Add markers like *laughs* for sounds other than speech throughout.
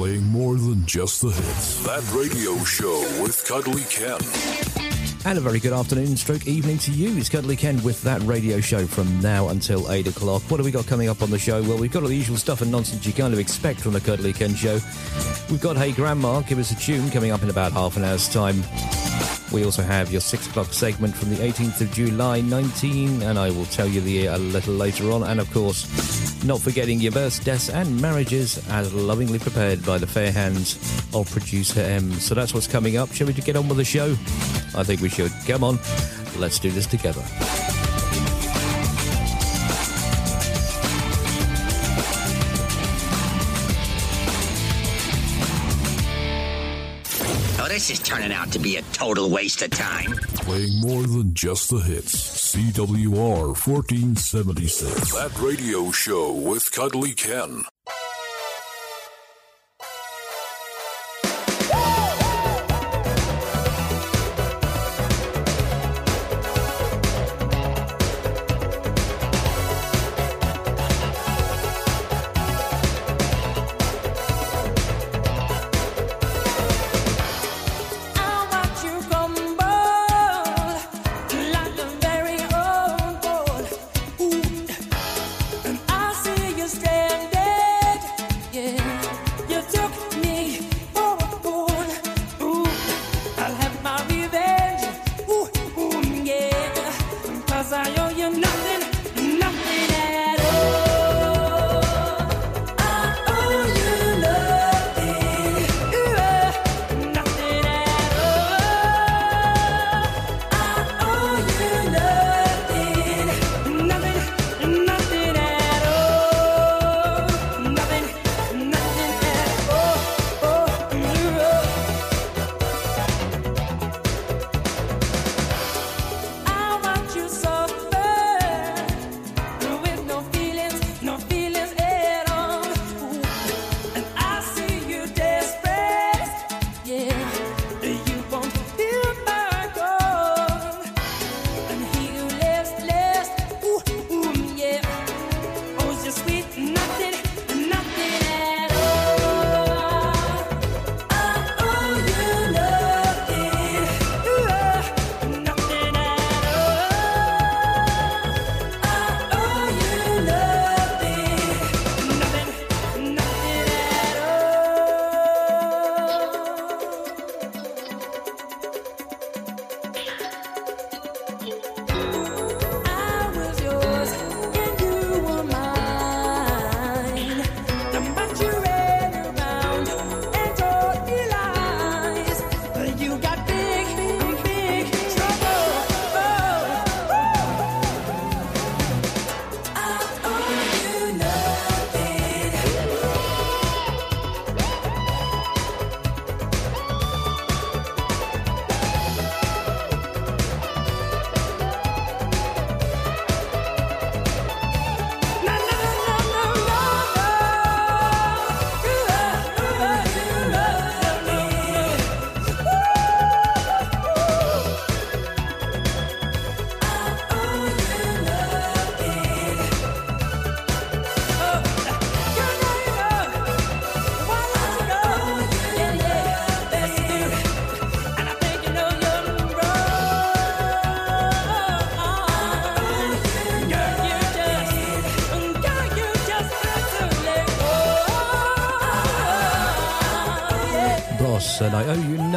playing more than just the hits. That radio show with Cuddly Ken. And a very good afternoon, stroke evening to you. It's Cuddly Ken with that radio show from now until 8 o'clock. What have we got coming up on the show? Well, we've got all the usual stuff and nonsense you kind of expect from the Cuddly Ken show. We've got Hey Grandma, Give Us a Tune coming up in about half an hour's time. We also have your 6 o'clock segment from the 18th of July 19, and I will tell you the year a little later on. And of course, not forgetting your births, deaths, and marriages as lovingly prepared by the fair hands of producer M. So that's what's coming up. Shall we get on with the show? I think we should. Come on, let's do this together. This is turning out to be a total waste of time. Playing more than just the hits. CWR 1476. That radio show with Cuddly Ken.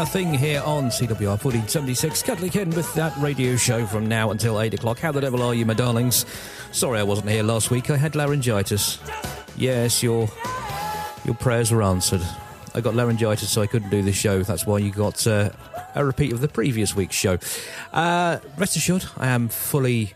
Nothing here on CWR 1476. Cuddly Ken with that radio show from now until 8 o'clock. How the devil are you, my darlings? Sorry I wasn't here last week. I had laryngitis. Yes, your, your prayers were answered. I got laryngitis, so I couldn't do this show. That's why you got uh, a repeat of the previous week's show. Uh, rest assured, I am fully,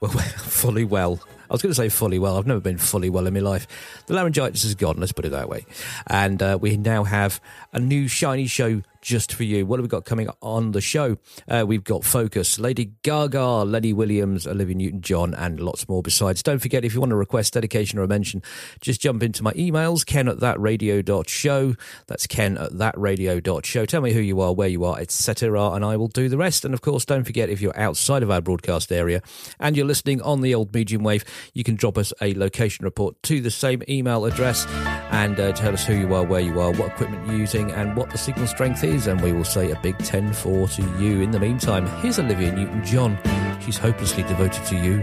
well, *laughs* fully well. I was going to say fully well. I've never been fully well in my life. The laryngitis is gone, let's put it that way. And uh, we now have a new shiny show just for you. What have we got coming on the show? Uh, we've got Focus, Lady Gaga, Lenny Williams, Olivia Newton John, and lots more besides. Don't forget, if you want to request dedication or a mention, just jump into my emails, ken at thatradio.show. That's ken at thatradio.show. Tell me who you are, where you are, etc., and I will do the rest. And of course, don't forget, if you're outside of our broadcast area and you're listening on the old medium wave, you can drop us a location report to the same email address and uh, tell us who you are, where you are, what equipment you're using, and what the signal strength is is, and we will say a big 10 4 to you. In the meantime, here's Olivia Newton John. She's hopelessly devoted to you.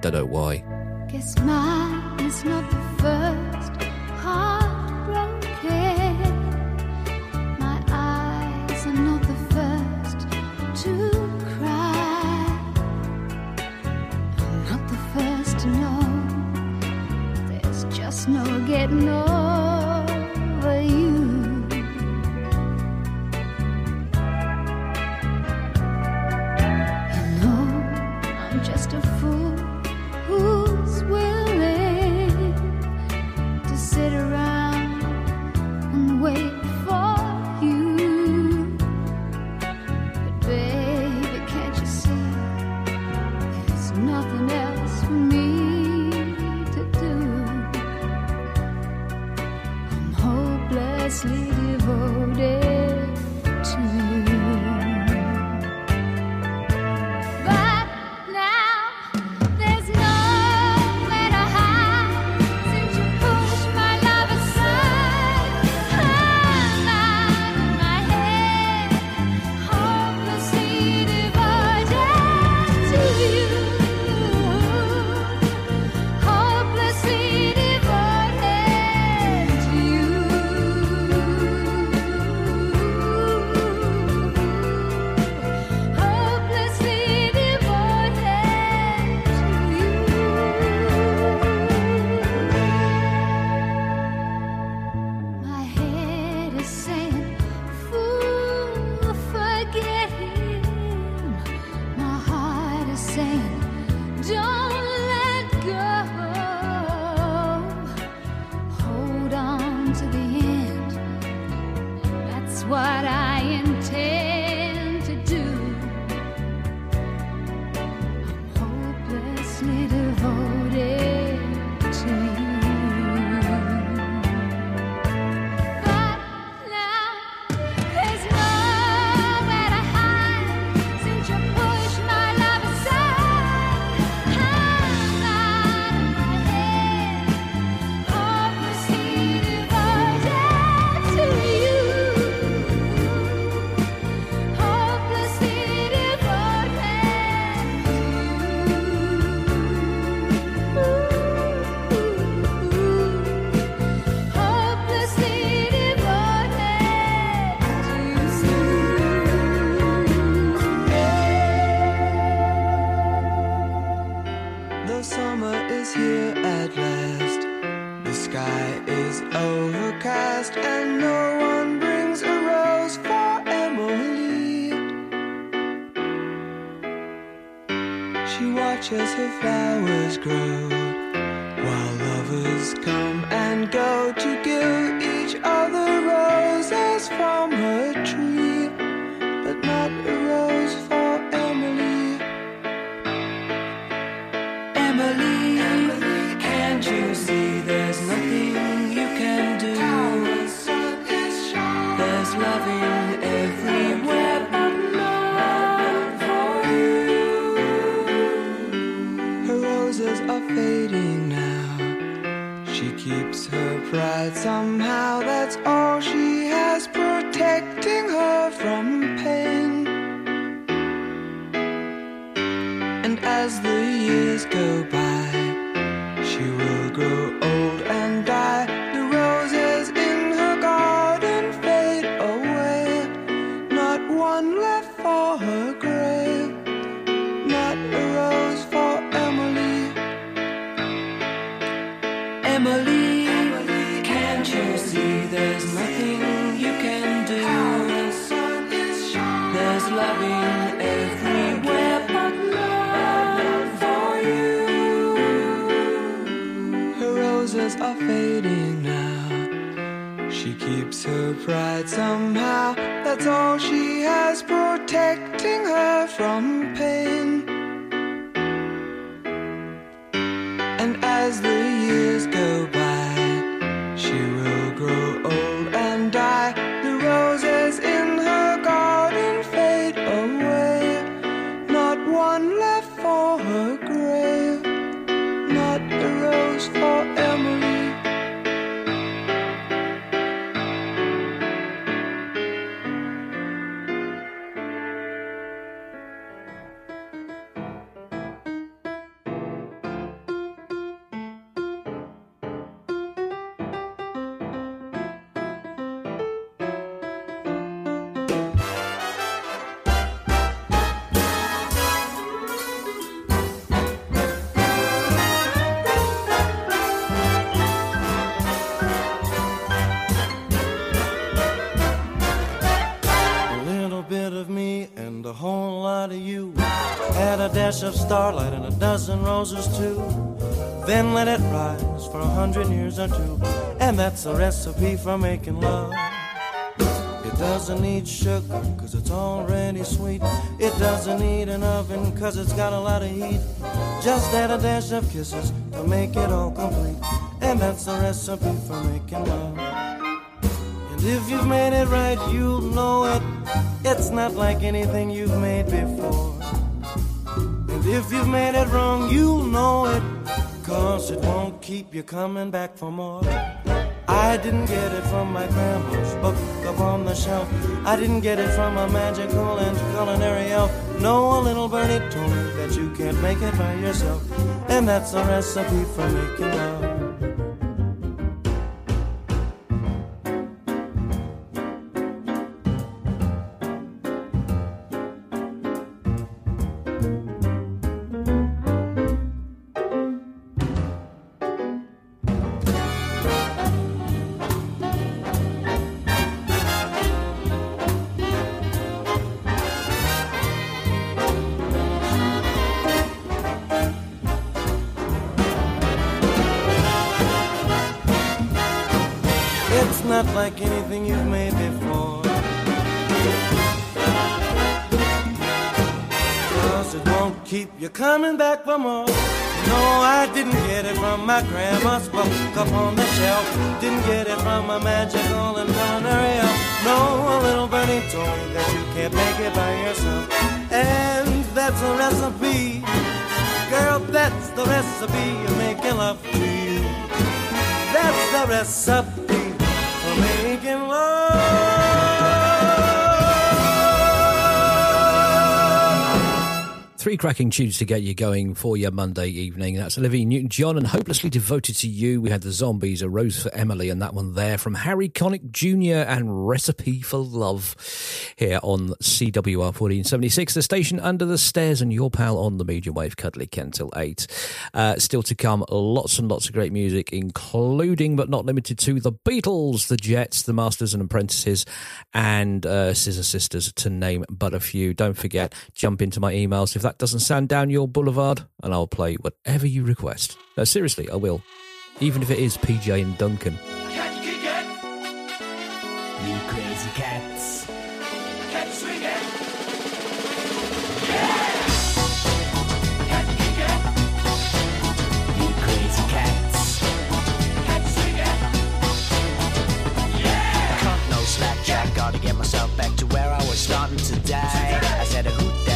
Don't know why. Guess mine is not the first heartbroken. My eyes are not the first to cry. I'm not the first to know. There's just no getting over. Roses too. Then let it rise for a hundred years or two. And that's a recipe for making love. It doesn't need sugar, cause it's already sweet. It doesn't need an oven, cause it's got a lot of heat. Just add a dash of kisses to make it all complete. And that's the recipe for making love. And if you've made it right, you'll know it. It's not like anything you've made before. And if you've made it wrong, you'll know it. Cause it won't keep you coming back for more. I didn't get it from my grandma's book up on the shelf. I didn't get it from a magical and culinary elf. No, a little birdie told me that you can't make it by yourself. And that's a recipe for making love. Cracking tunes to get you going for your Monday evening. That's Olivia Newton John and Hopelessly Devoted to You. We had the Zombies, A Rose for Emily, and that one there from Harry Connick Jr. and Recipe for Love here on CWR 1476, the station under the stairs, and your pal on the medium wave, Cuddly Ken till 8. Uh, still to come, lots and lots of great music, including but not limited to the Beatles, the Jets, the Masters and Apprentices, and uh, Scissor Sisters, to name but a few. Don't forget, jump into my emails if that doesn't sound down your boulevard, and I'll play whatever you request. No, seriously, I will. Even if it is PJ and Duncan. You crazy cats. You crazy cats. Cut no slack, Jack. Gotta get myself back to where I was starting today. I said a hoot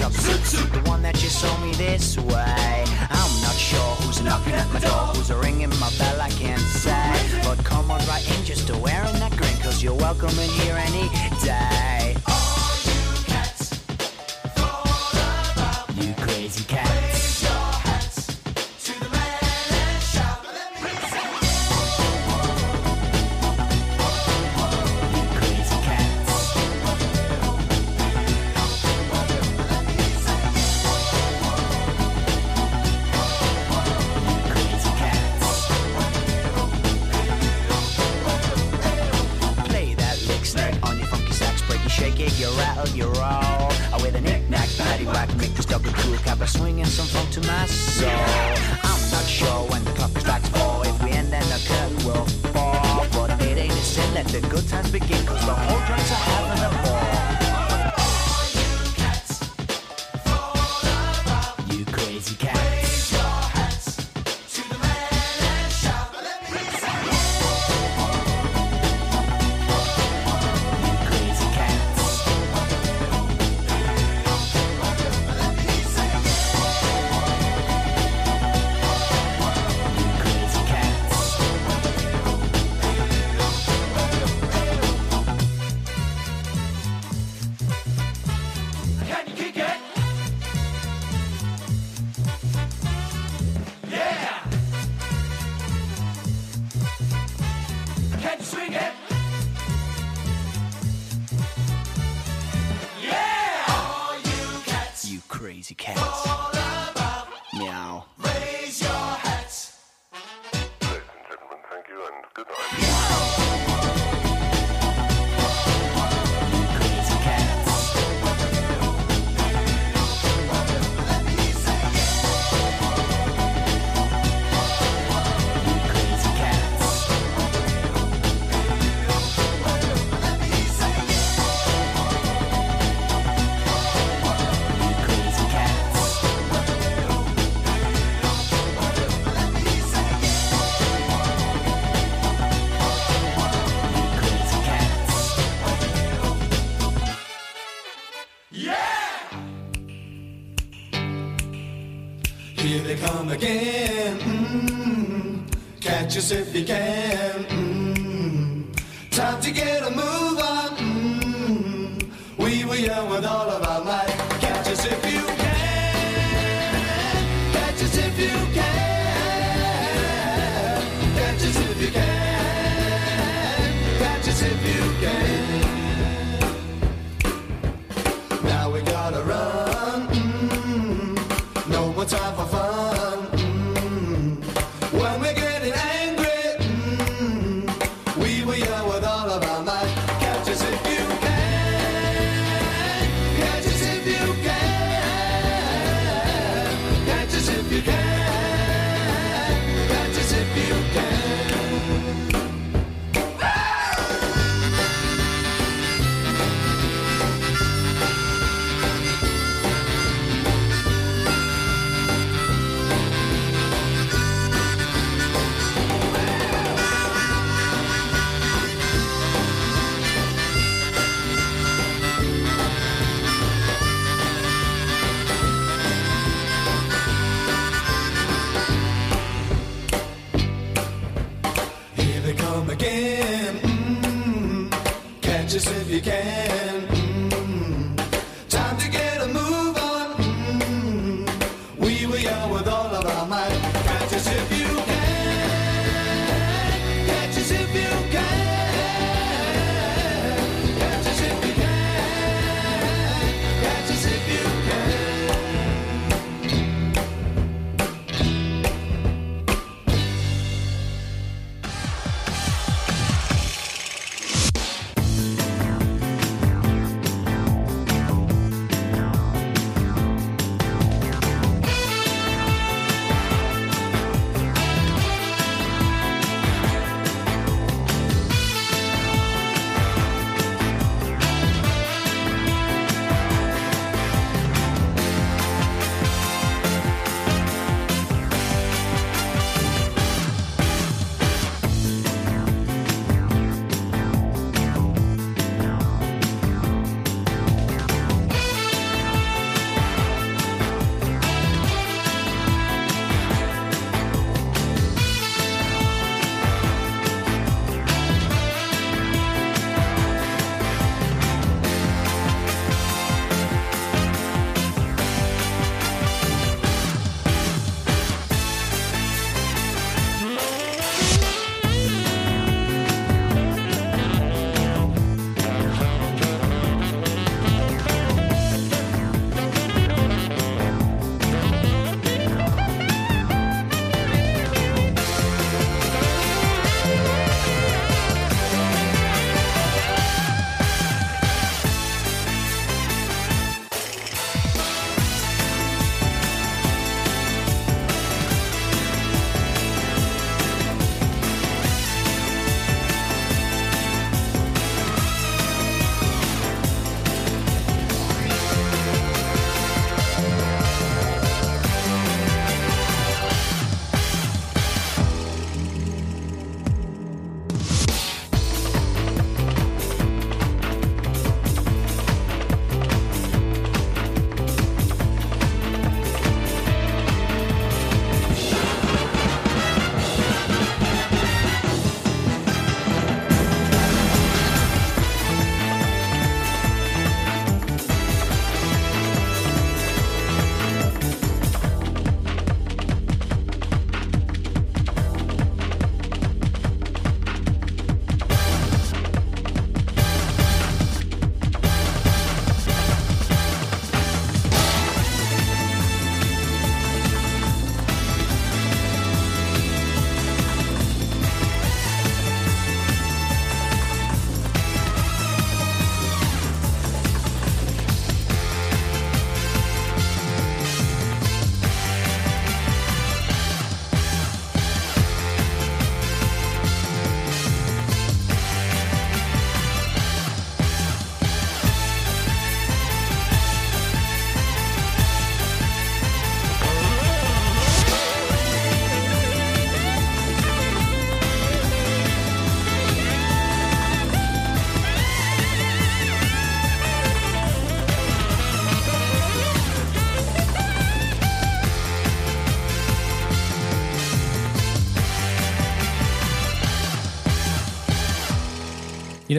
shop. The one that you sold me this way. I'm not sure who's knocking at my door, who's ringing my bell, I can't say. But come on right in just to wearing that grin, cause you're welcome in here any day. You cats? You crazy. You shake it, you rattle, you roll. I oh, with a knick-knack, paddywhack, make this a cool cap, a swinging some funk to my soul. I'm not sure when the clock strikes four, if we end then the curtain will fall. But it ain't a sin, let the good times begin, cause the whole joint's are having a ball.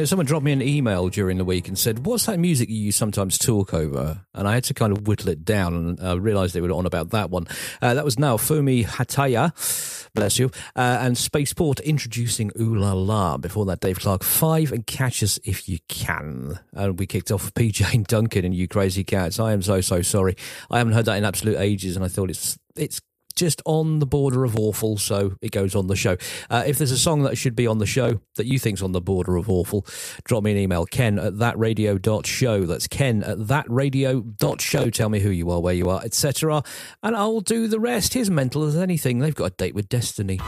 know, someone dropped me an email during the week and said, "What's that music you sometimes talk over?" And I had to kind of whittle it down, and I uh, realised they were on about that one. Uh, that was now Fumi Hataya, bless you, uh, and Spaceport introducing Ooh La La. Before that, Dave Clark Five and Catch Us If You Can. And we kicked off PJ *laughs* Duncan and You Crazy Cats. I am so so sorry. I haven't heard that in absolute ages, and I thought it's it's just on the border of awful, so it goes on the show. Uh, if there's a song that should be on the show that you think's on the border of awful, drop me an email, ken at thatradio.show. That's ken at thatradio.show. Tell me who you are, where you are, etc. And I'll do the rest. His mental as anything. They've got a date with destiny.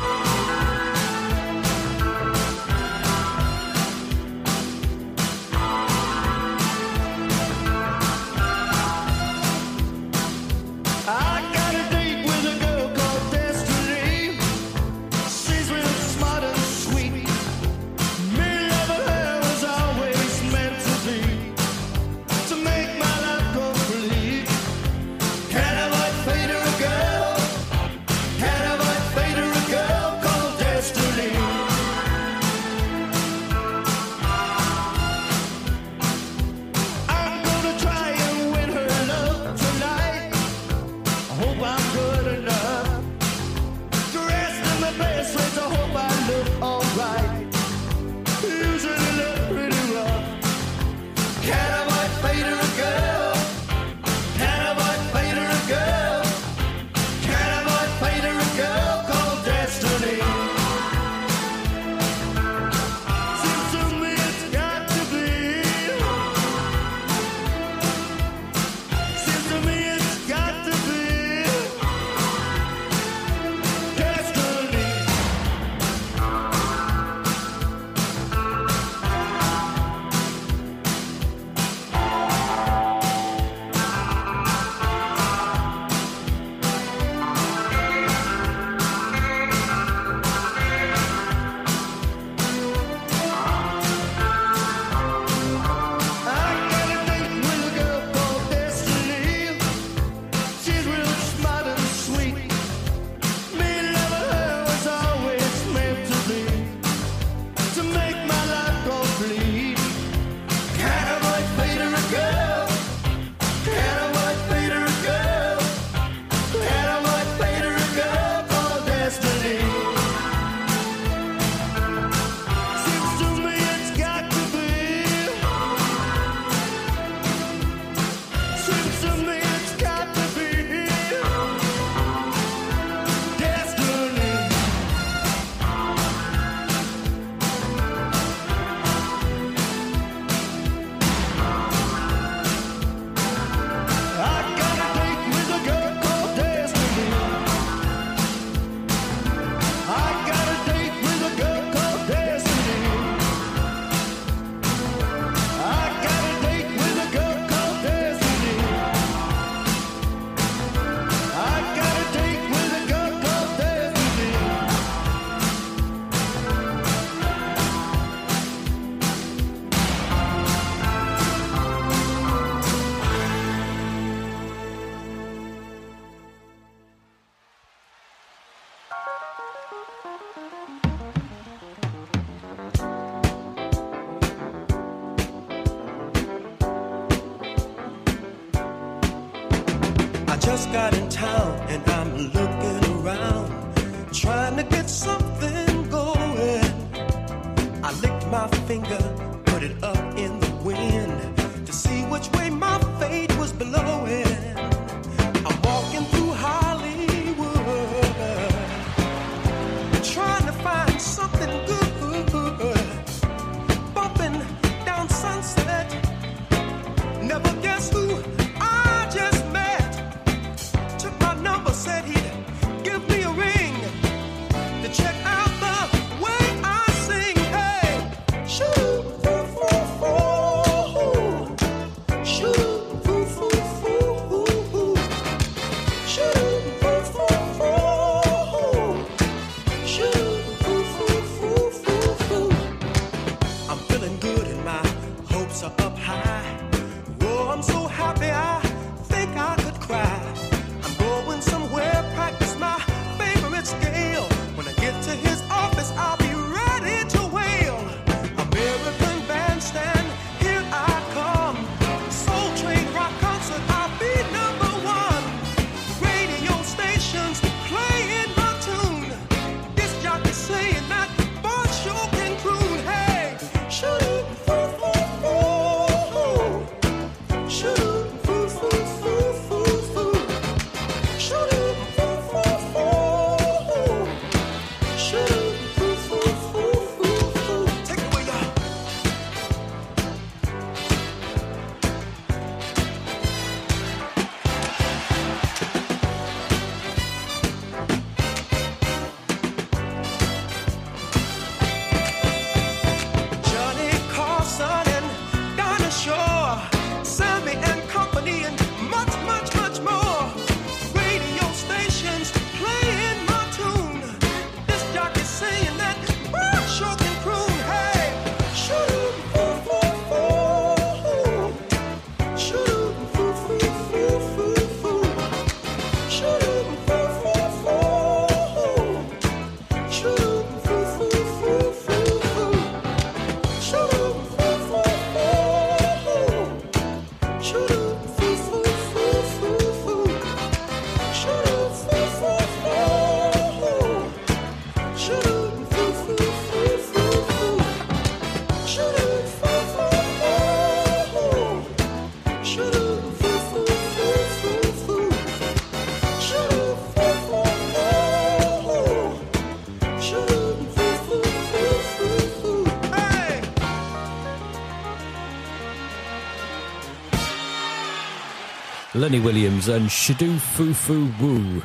Williams and Shoo Doo Fu Fu Ooh.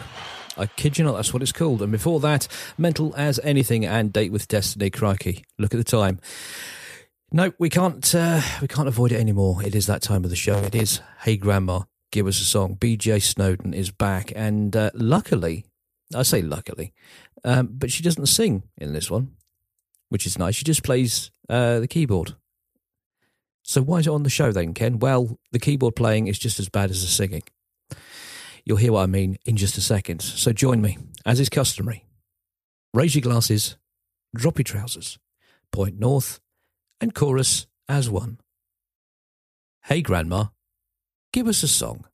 I kid you not, that's what it's called. And before that, Mental as Anything and Date with Destiny. Crikey, look at the time. No, we can't. Uh, we can't avoid it anymore. It is that time of the show. It is. Hey, Grandma, give us a song. B.J. Snowden is back, and uh, luckily, I say luckily, um, but she doesn't sing in this one, which is nice. She just plays uh, the keyboard. So why is it on the show then, Ken? Well, the keyboard playing is just as bad as the singing. You'll hear what I mean in just a second. So join me, as is customary. Raise your glasses, drop your trousers, point north, and chorus as one. Hey, Grandma, give us a song.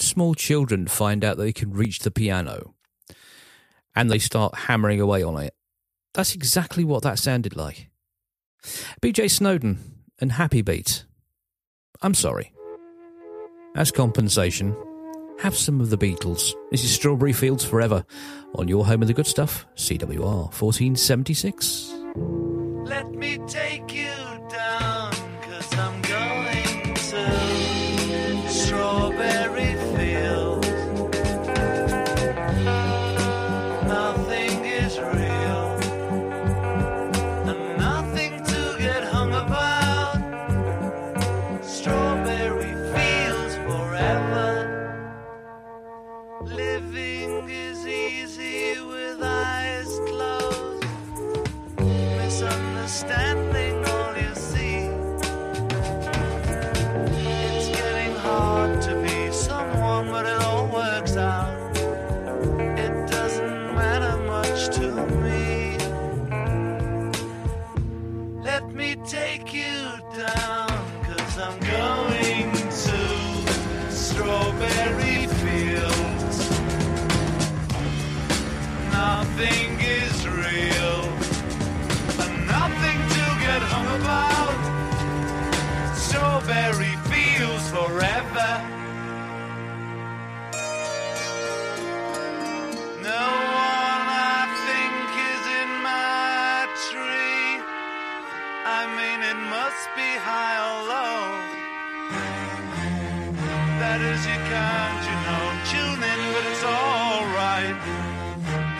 Small children find out they can reach the piano and they start hammering away on it? That's exactly what that sounded like. BJ Snowden and Happy Beat. I'm sorry. As compensation, have some of the Beatles. This is Strawberry Fields Forever on your home of the good stuff, CWR 1476. Take you down, cause I'm going to Strawberry Fields. Nothing is real and nothing to get hung about. Strawberry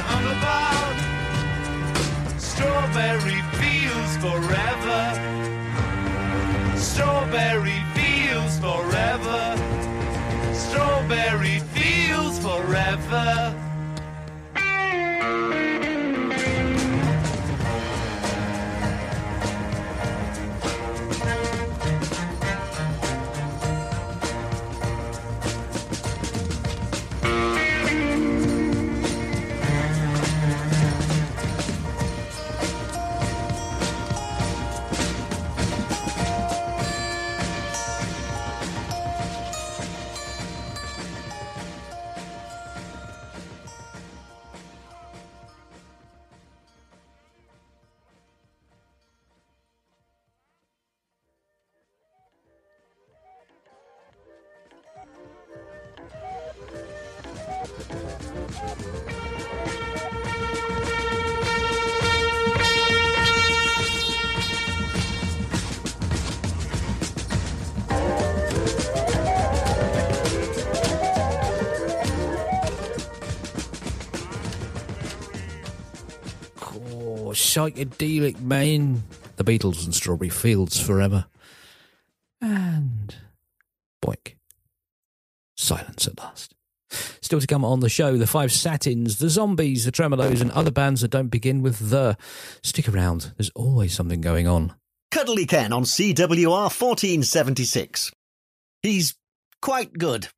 hung about. Strawberry fields forever. Strawberry fields forever. Strawberry fields forever. Psychedelic man. The Beatles and Strawberry Fields forever. And boink. Silence at last. Still to come on the show, the Five Satins, the Zombies, the Tremeloes, and other bands that don't begin with the. Stick around, there's always something going on. Cuddly Ken on CWR 1476. He's quite good.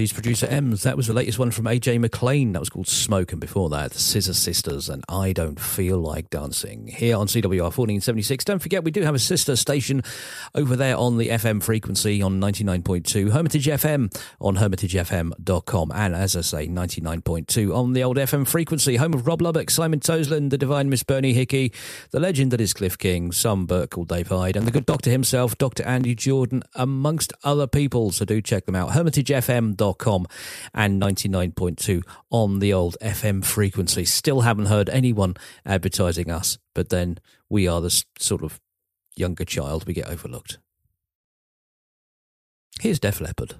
Please producer M's. That was the latest one from AJ McLean. That was called Smoke, and before that, the Scissor Sisters and I Don't Feel Like Dancing. Here on CWR 1476. Don't forget, we do have a sister station over there on the FM frequency on 99.2, Hermitage FM on hermitagefm.com, and as I say, 99.2 on the old FM frequency, home of Rob Lubbock, Simon Tosland, the divine Miss Bernie Hickey, the legend that is Cliff King, some Burt called Dave Hyde, and the good doctor himself, Dr. Andy Jordan, amongst other people. So do check them out. hermitagefm.com and 99.2 on the old FM frequency. Still haven't heard anyone advertising us, but then we are the sort of younger child. We get overlooked. Here's Def Leppard.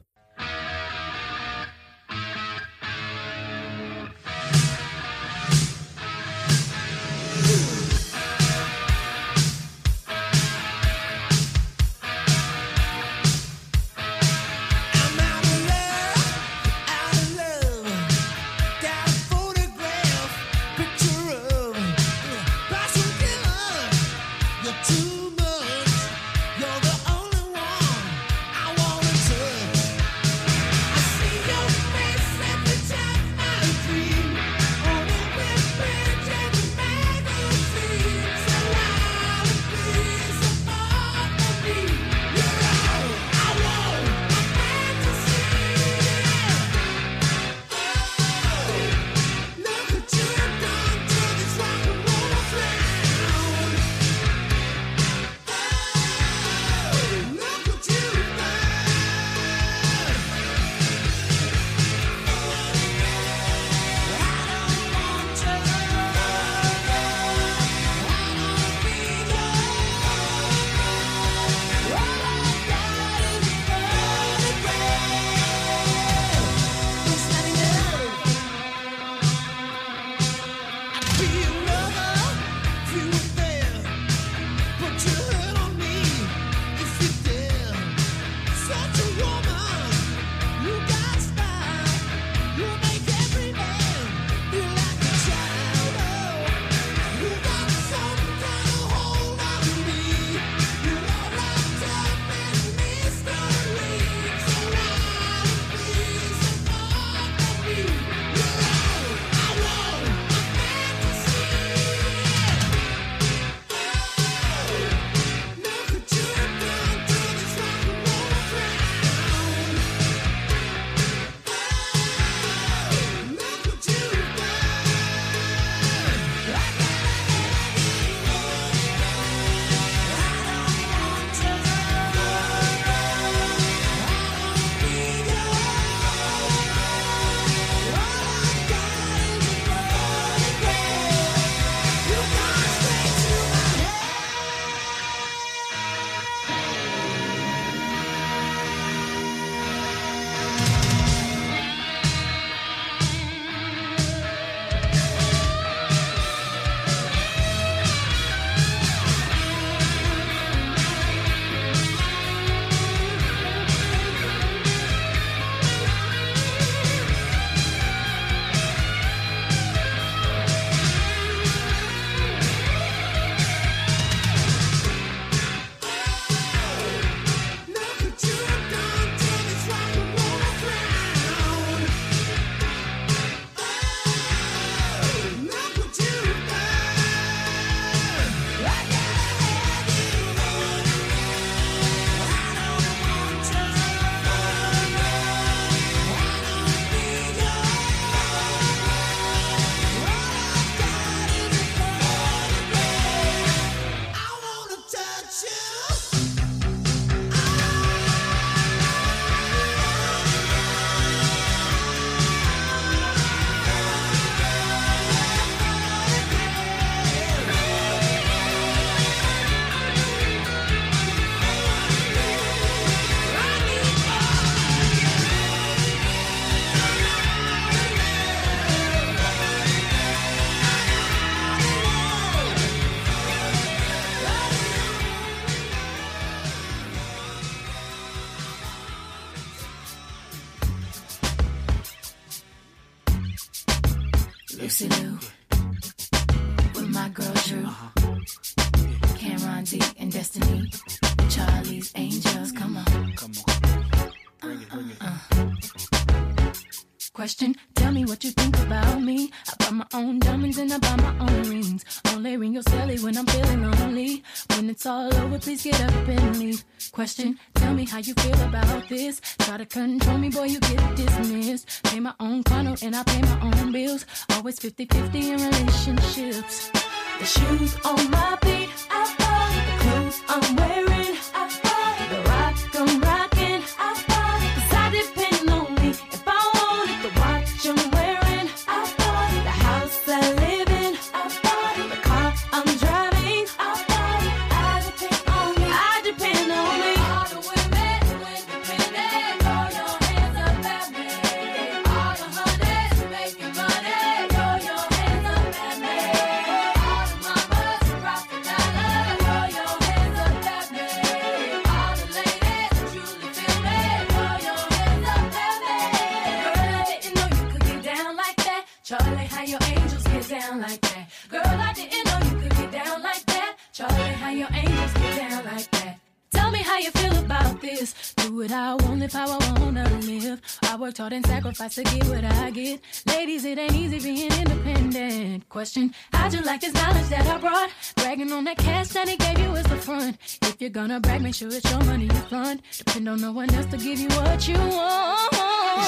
how your angels get down like that. Tell me how you feel about this. Do it I want, live how I wanna live. I worked hard and sacrificed to get what I get. Ladies, it ain't easy being independent. Question: How'd you like this knowledge that I brought? Bragging on that cash that he gave you is the front. If you're gonna brag, make sure it's your money you fund. Depend on no one else to give you what you want.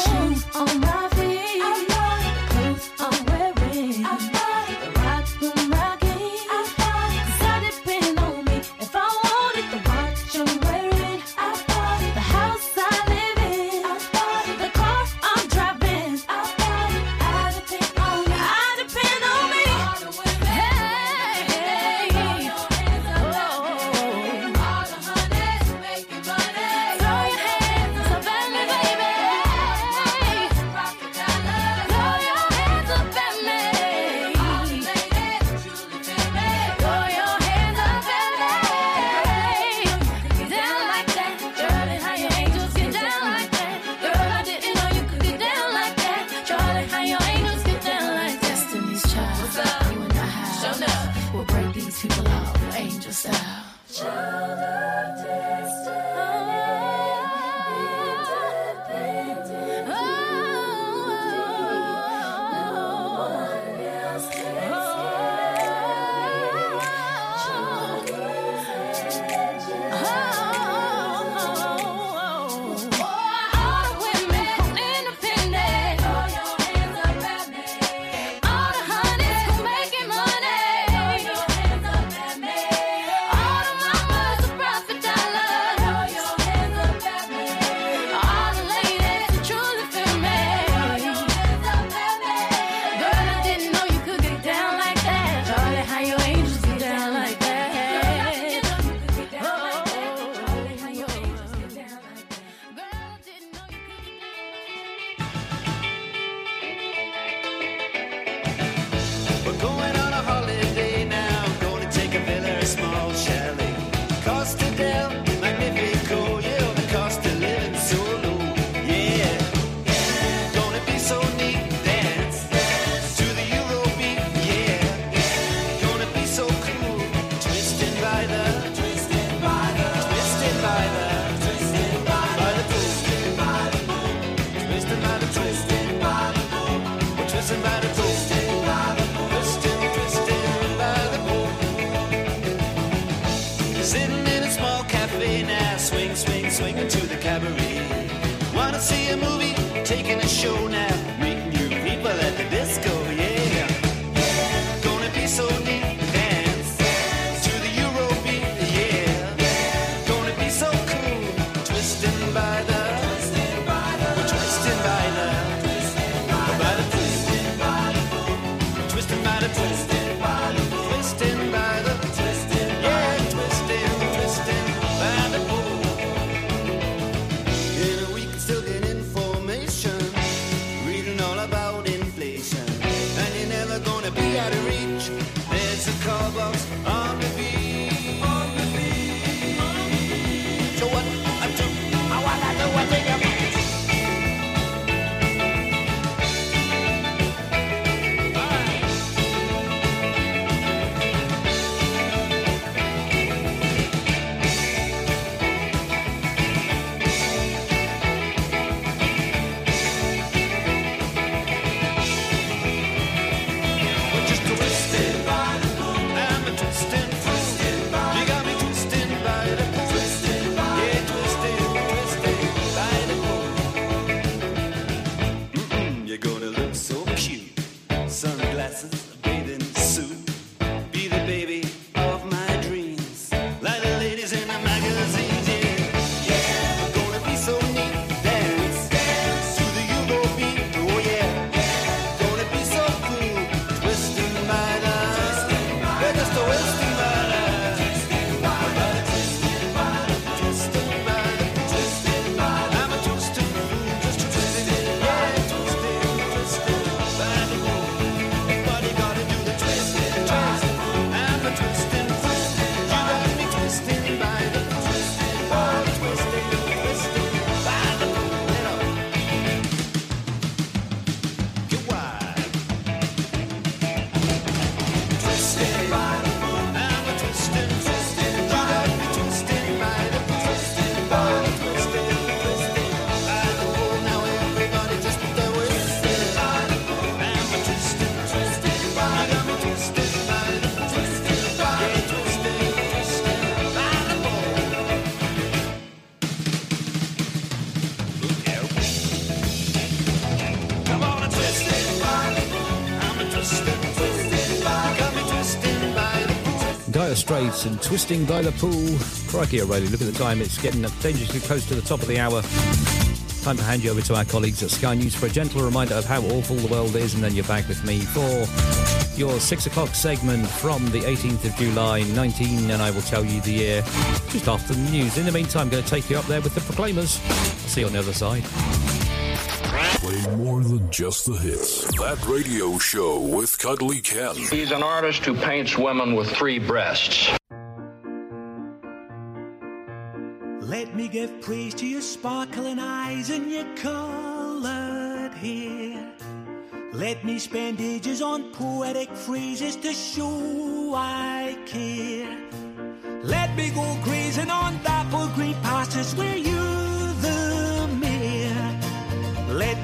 Shoes on my feet. Dire Straits and Twisting by the Pool. Crikey O'Reilly, look at the time, it's getting dangerously close to the top of the hour. Time to hand you over to our colleagues at Sky News for a gentle reminder of how awful the world is, and then you're back with me for your six o'clock segment from the 18th of July 19, and I will tell you the year just after the news. In the meantime, I'm going to take you up there with the Proclaimers. See you on the other side. Play more than just the hits. That radio show with Cuddly Ken. He's an artist who paints women with three breasts. Let me give praise to your sparkling eyes and your colored hair. Let me spend ages on poetic phrases to show I care. Let me go grazing on dappled green pastures where you're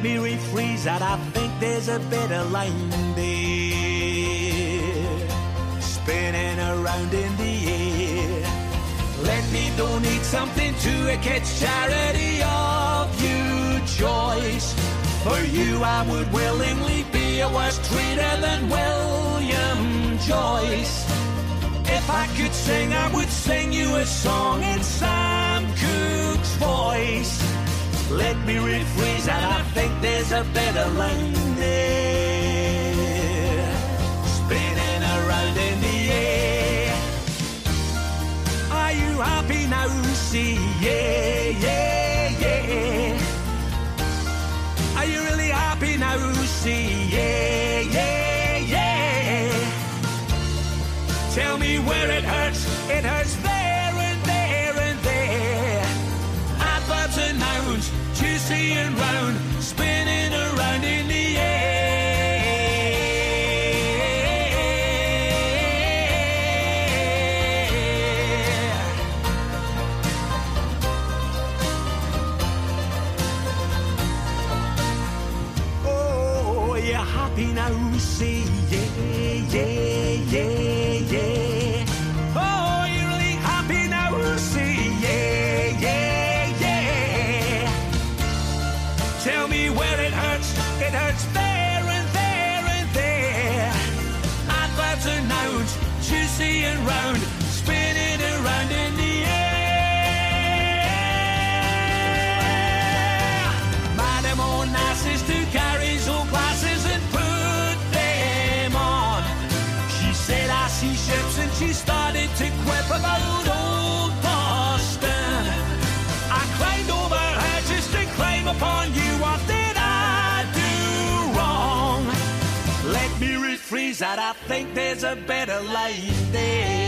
me rephrase that, I think there's a better line there. Spinning around in the air. Let me donate something to a charity of your choice. For you, I would willingly be a worse traitor than William Joyce. If I could sing, I would sing you a song in Sam Cooke's voice. Let me rephrase that, I think there's a better line there. Spinning around in the air. Are you happy now? See, yeah, yeah, yeah. Rephrase that. I think there's a better life there.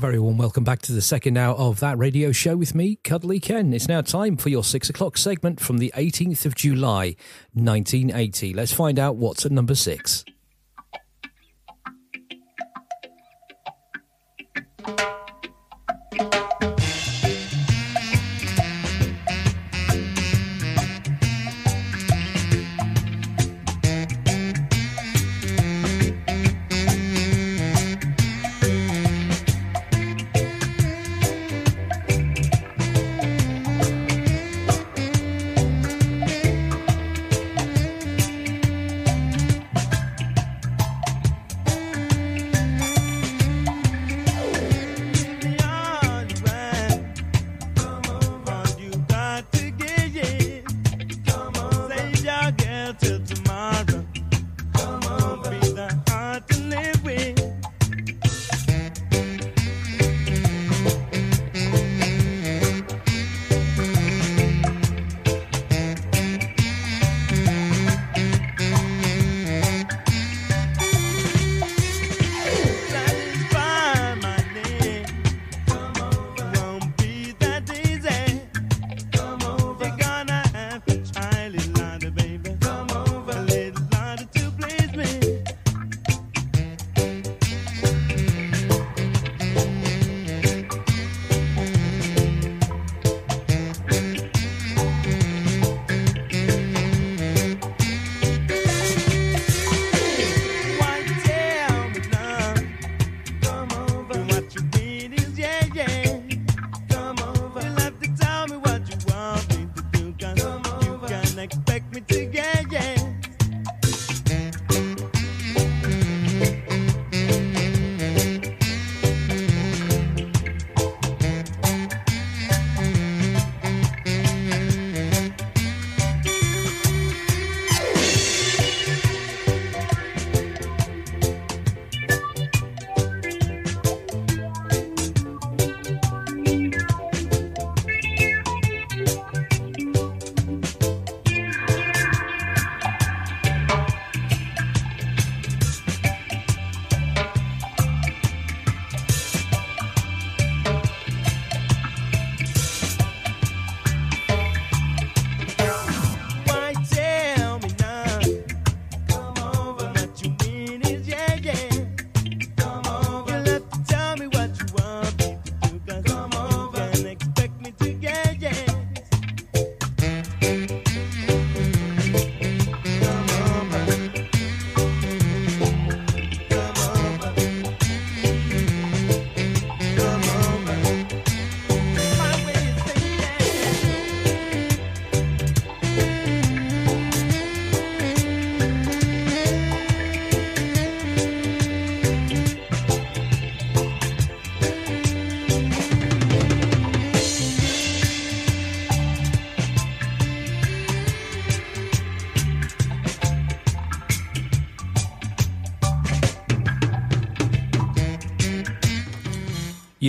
Very warm welcome back to the second hour of that radio show with me, Cuddly Ken. It's now time for your six o'clock segment from the 18th of July, 1980. Let's find out what's at number six.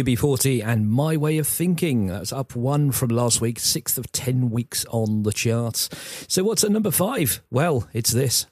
UB40 and My Way of Thinking. That's up one from last week, sixth of ten weeks on the charts. So what's at number five? Well, it's this.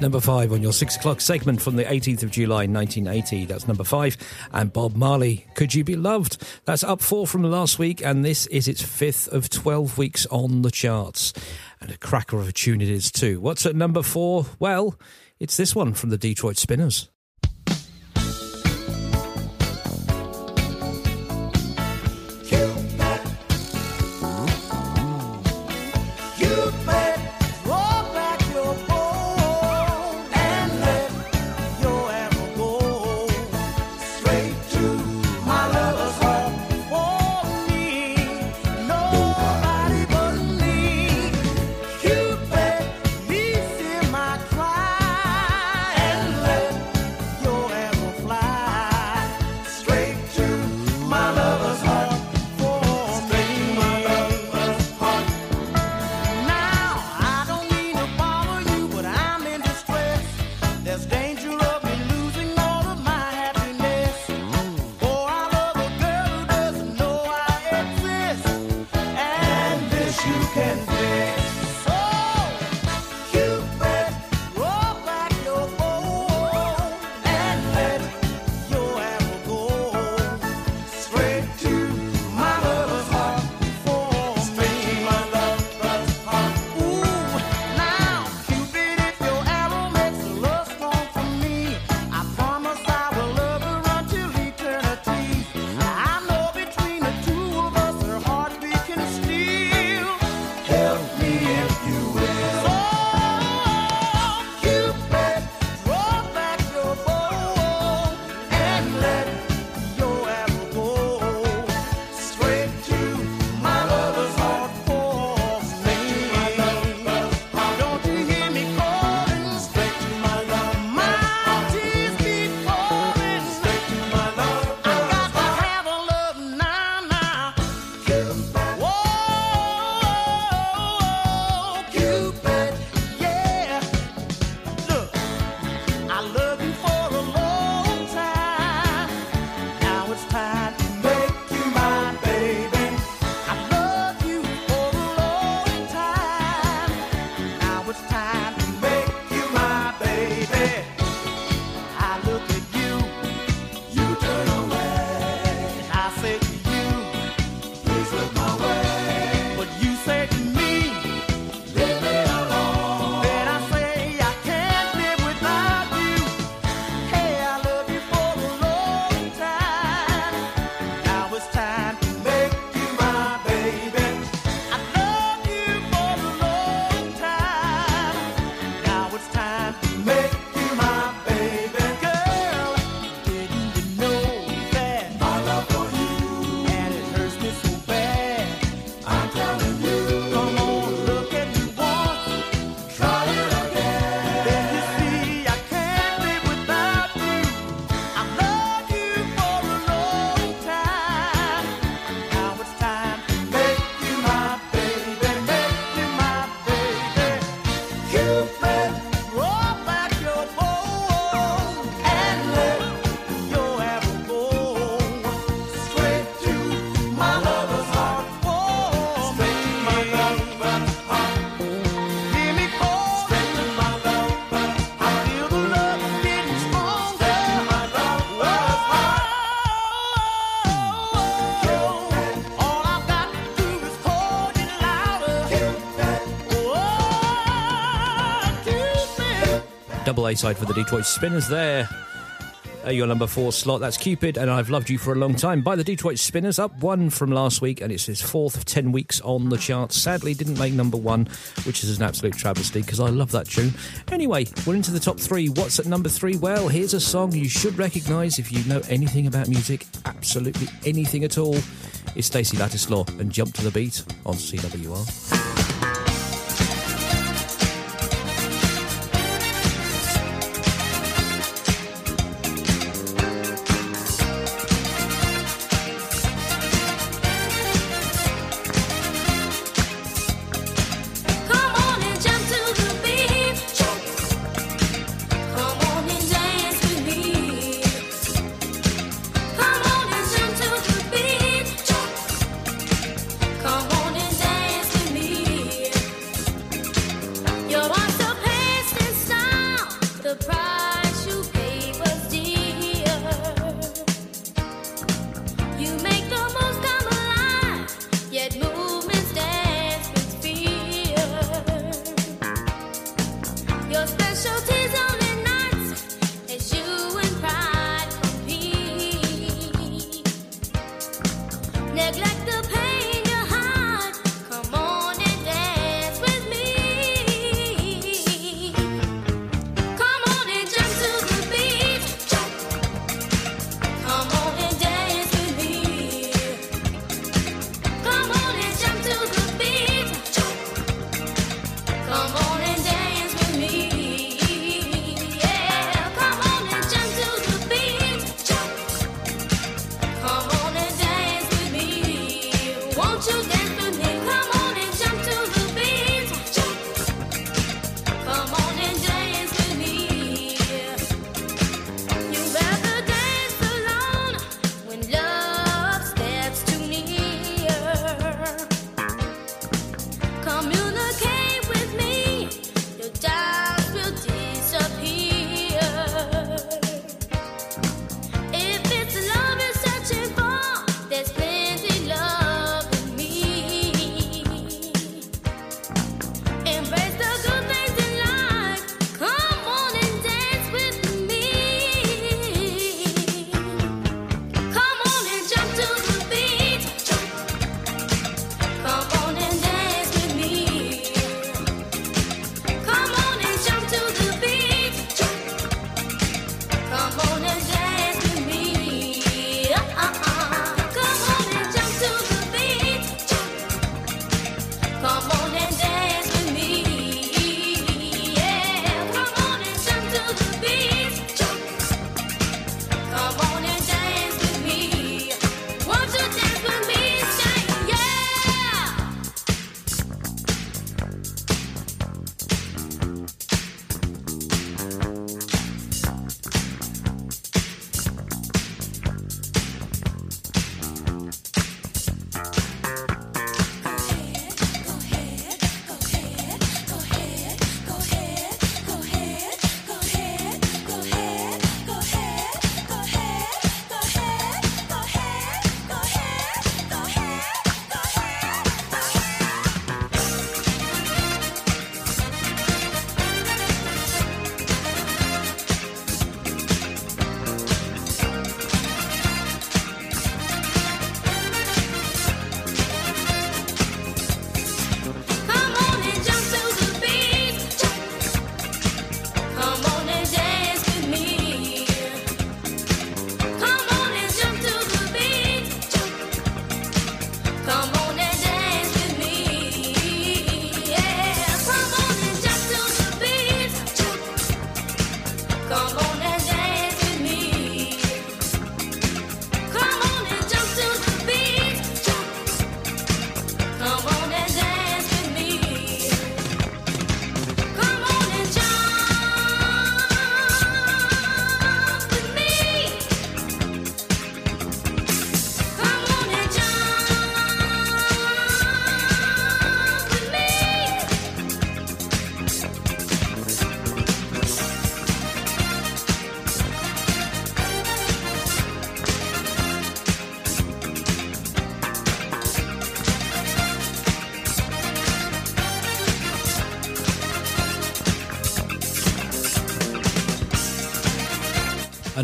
Number five on your six o'clock segment from the 18th of July 1980. That's number five. And Bob Marley, Could You Be Loved? That's up four from last week, and this is its fifth of 12 weeks on the charts. And a cracker of a tune it is, too. What's at number four? Well, it's this one from the Detroit Spinners. Double A side for the Detroit Spinners there. Your number four slot, that's Cupid, and I've loved you for a long time. By the Detroit Spinners, up one from last week, and it's his fourth of ten weeks on the charts. Sadly, didn't make number one, which is an absolute travesty because I love that tune. Anyway, we're into the top three. What's at number three? Well, here's a song you should recognise if you know anything about music, absolutely anything at all. It's Stacey Lattisaw and Jump to the Beat on CWR. arregla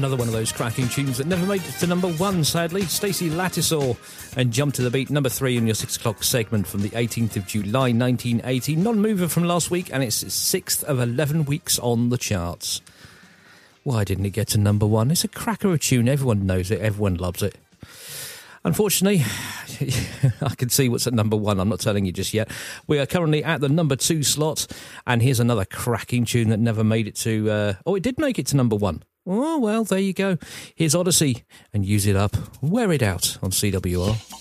Another one of those cracking tunes that never made it to number one, sadly. Stacey Lattisaw and Jump to the Beat, number three in your six o'clock segment from the 18th of July 1980. Non mover from last week, and it's sixth of 11 weeks on the charts. Why didn't it get to number one? It's a cracker of a tune. Everyone knows it, everyone loves it. Unfortunately, *laughs* I can see what's at number one. I'm not telling you just yet. We are currently at the number two slot, and here's another cracking tune that never made it to. Uh, oh, it did make it to number one. Oh, well, there you go. Here's Odyssey, and use it up. Wear it out on CWR.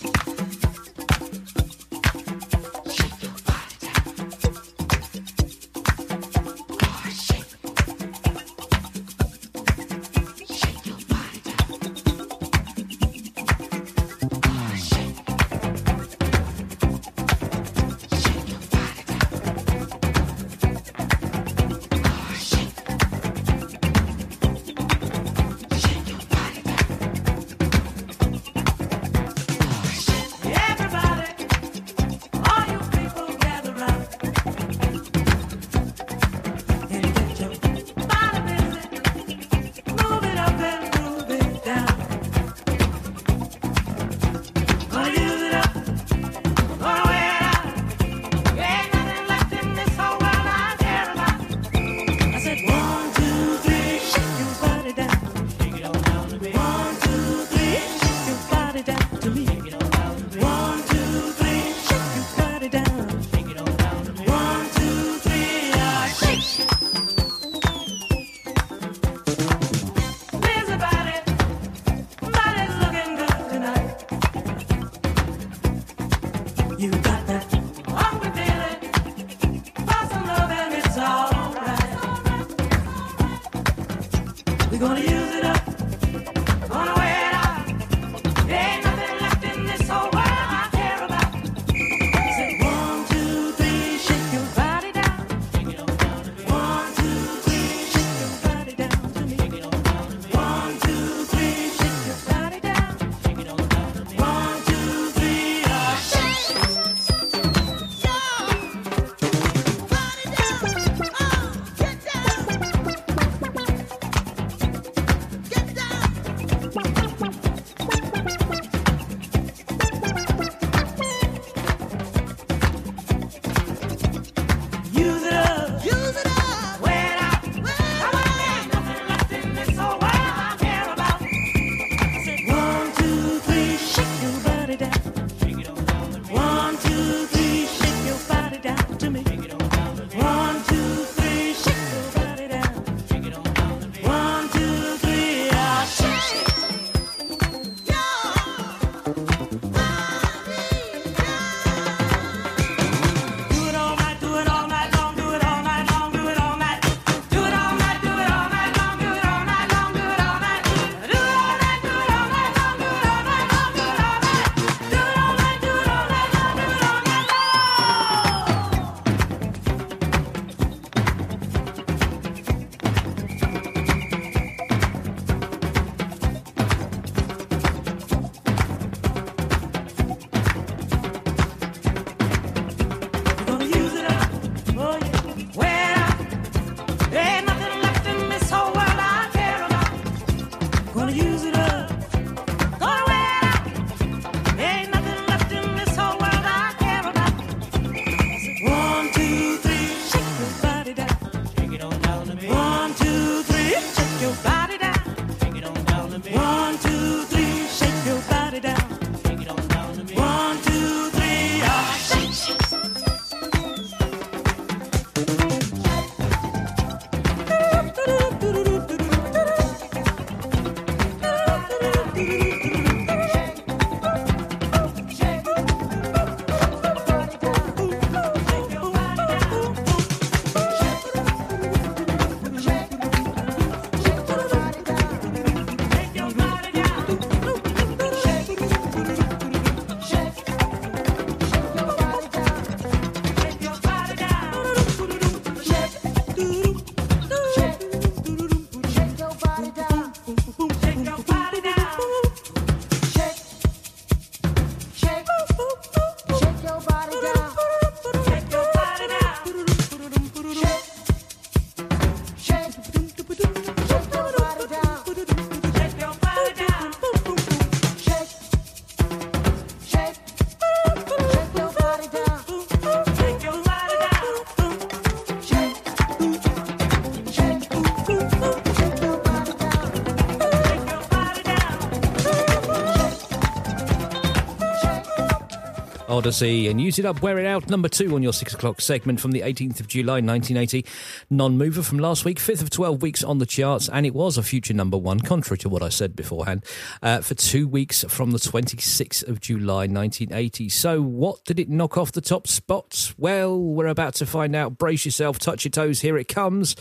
Odyssey and use it up, wear it out. Number two on your six o'clock segment from the 18th of July 1980. Non mover from last week, fifth of 12 weeks on the charts, and it was a future number one, contrary to what I said beforehand, uh, for two weeks from the 26th of July 1980. So, what did it knock off the top spots? Well, we're about to find out. Brace yourself, touch your toes, here it comes.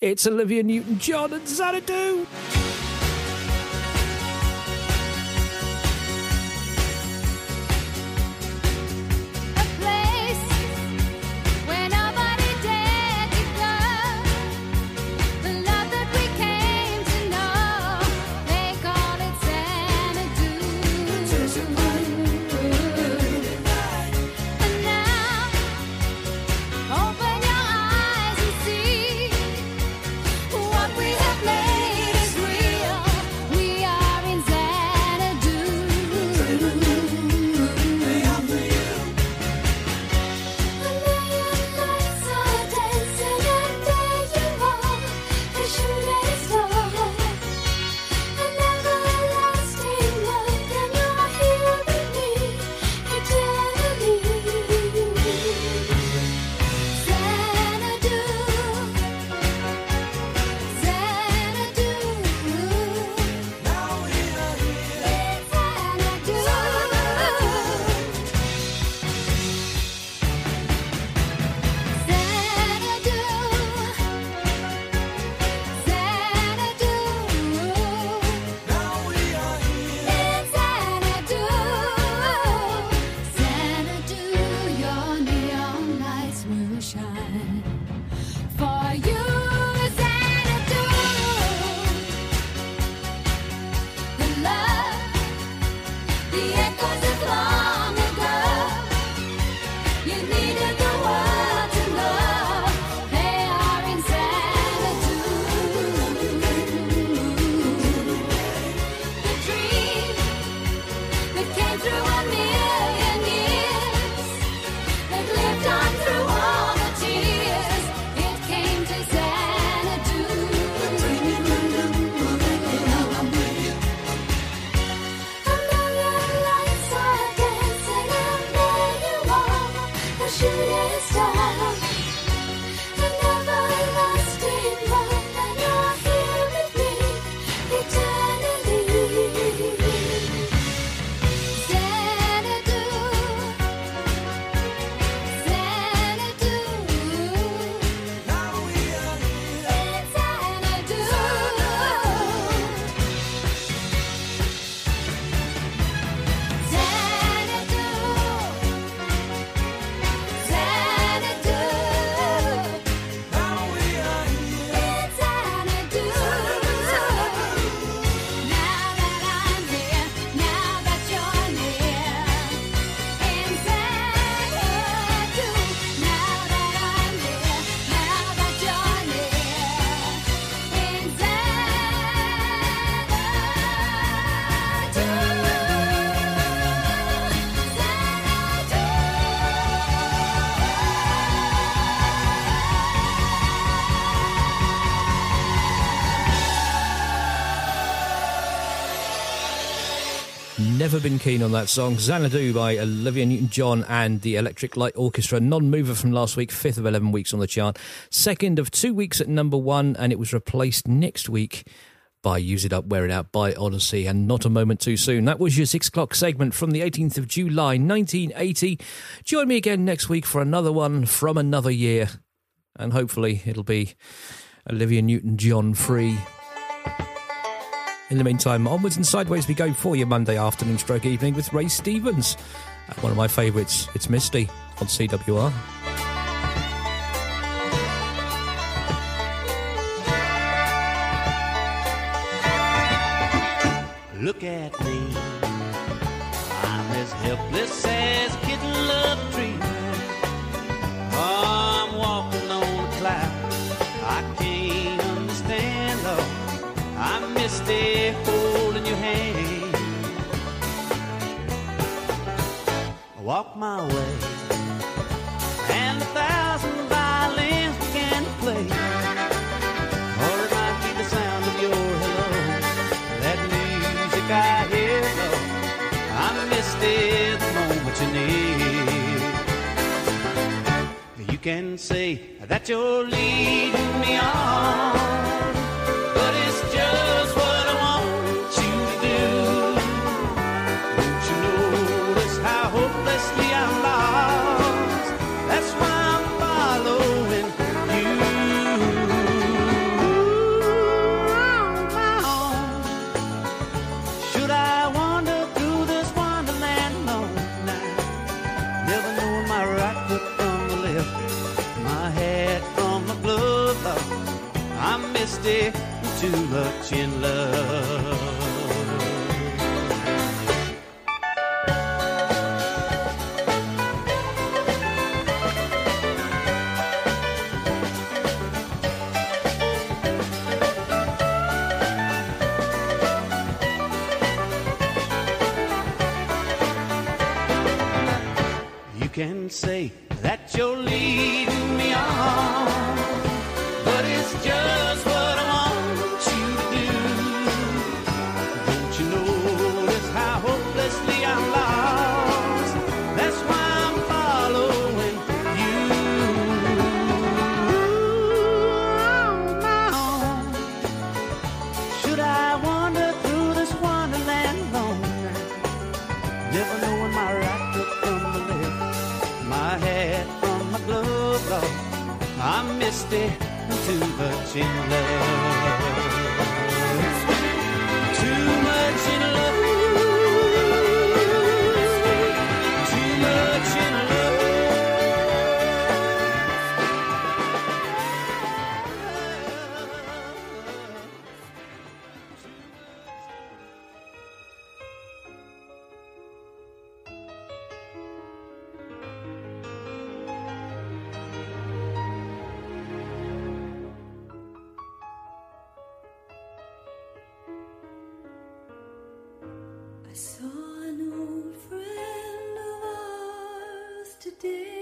It's Olivia Newton John and Xanadu. Shine Never been keen on that song. Xanadu by Olivia Newton John and the Electric Light Orchestra. Non mover from last week, fifth of 11 weeks on the chart. Second of two weeks at number one, and it was replaced next week by Use It Up, Wear It Out by Odyssey, and not a moment too soon. That was your six o'clock segment from the 18th of July 1980. Join me again next week for another one from another year, and hopefully it'll be Olivia Newton John free. In the meantime, onwards and sideways we go for your Monday afternoon stroke evening with Ray Stevens. Uh, One of my favourites, it's Misty on CWR. Look at me. I'm as helpless as Walk my way. And a thousand violins began to play. Or it might be the sound of your hello. That music I hear, though, I missed it the moment you need. You can say that you're leading me on. in love. You can say that you're leading me on in love. day.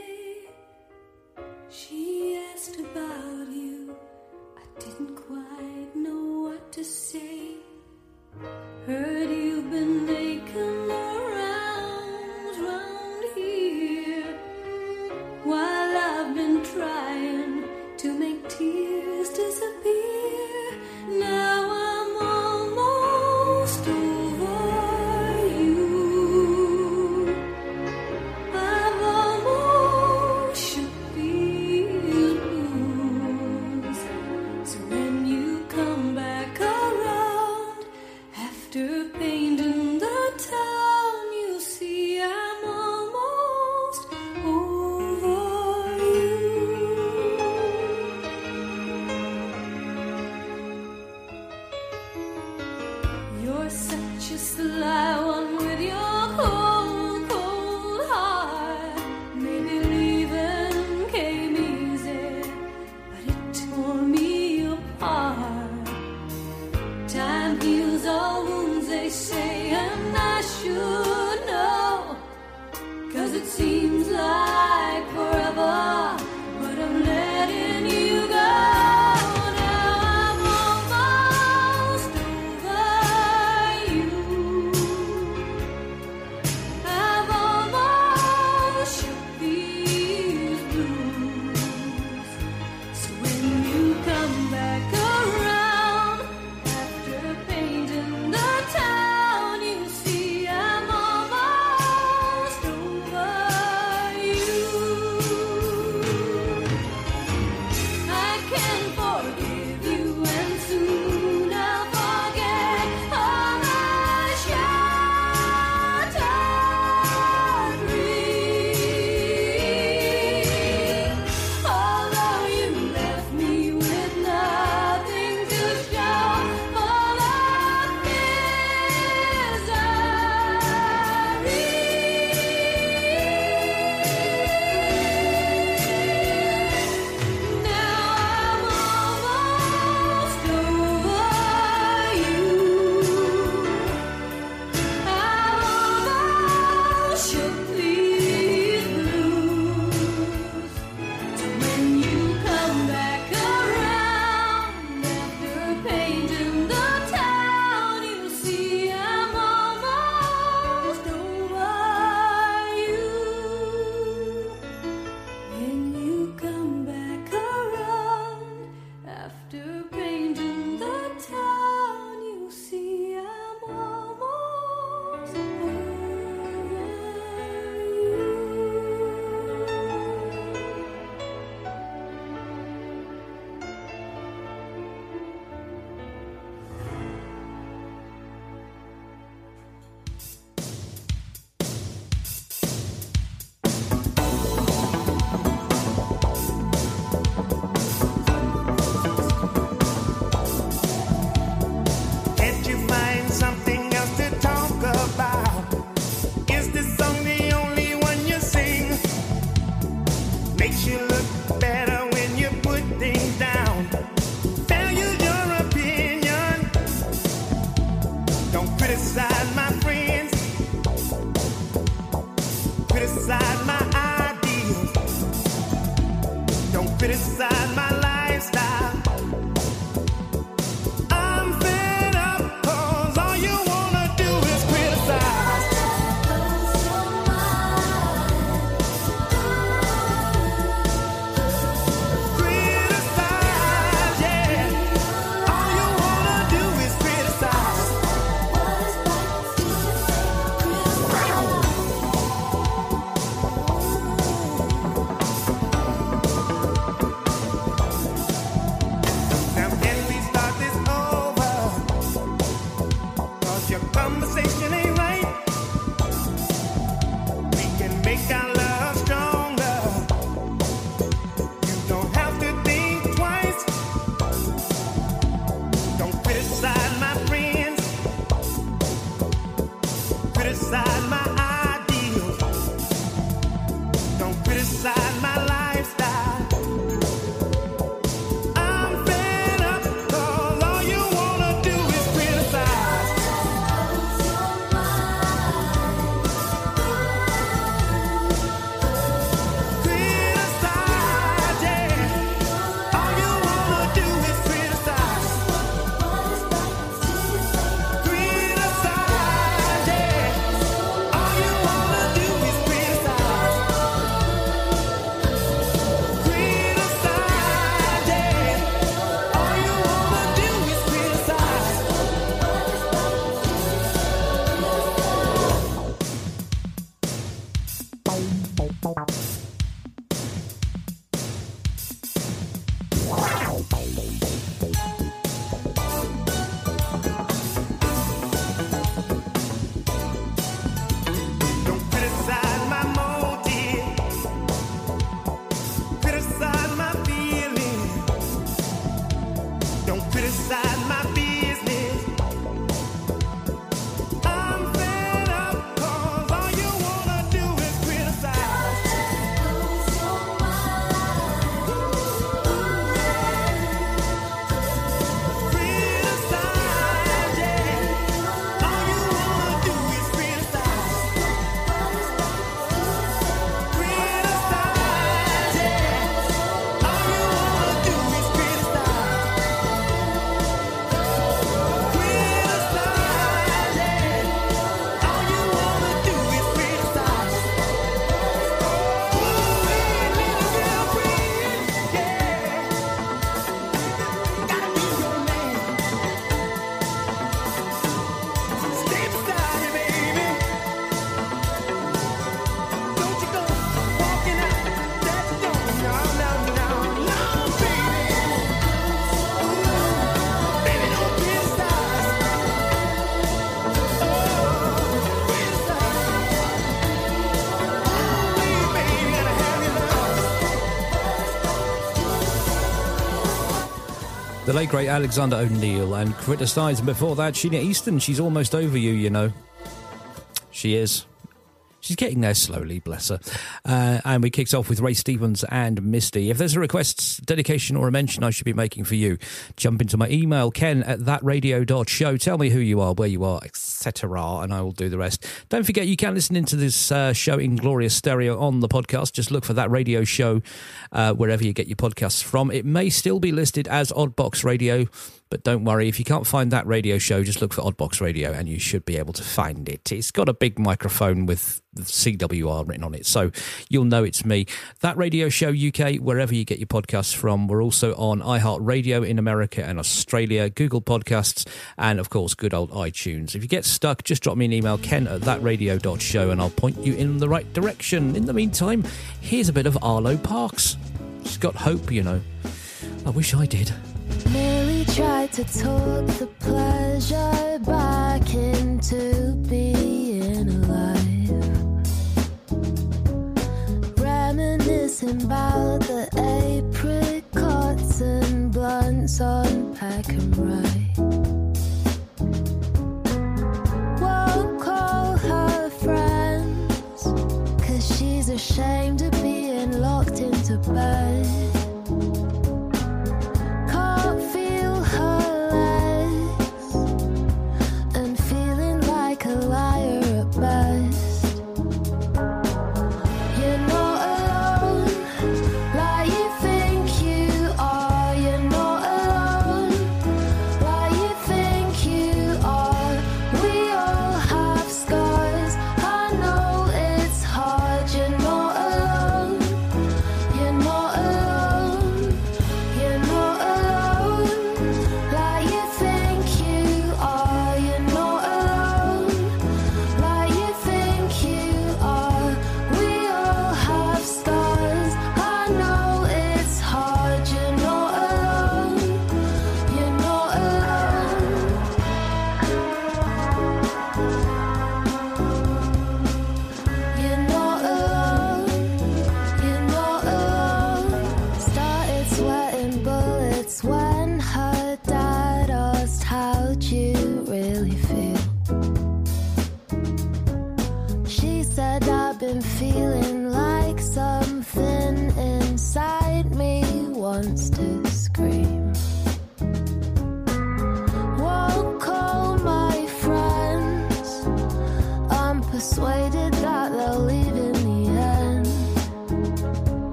Late great Alexander O'Neal and criticised before that Sheena Easton. She's almost over you, you know. She is. She's getting there slowly, bless her. Uh, and we kicked off with Ray Stevens and Misty. If there's a request, dedication, or a mention I should be making for you, jump into my email, ken at thatradio.show. Tell me who you are, where you are, etc., and I will do the rest. Don't forget, you can listen into this uh, show in glorious stereo on the podcast. Just look for that radio show uh, wherever you get your podcasts from. It may still be listed as Oddbox Radio But don't worry, if you can't find that radio show, just look for Oddbox Radio and you should be able to find it. It's got a big microphone with CWR written on it, so you'll know it's me. That radio show UK, wherever you get your podcasts from. We're also on iHeartRadio in America and Australia, Google Podcasts, and of course, good old iTunes. If you get stuck, just drop me an email, ken at thatradio.show, and I'll point you in the right direction. In the meantime, here's a bit of Arlo Parks. She's got hope, you know. I wish I did. Nearly tried to talk the pleasure back into being Reminiscing about the apricots and blunts on and ride. Won't call her friends, cause she's ashamed of being locked into bed.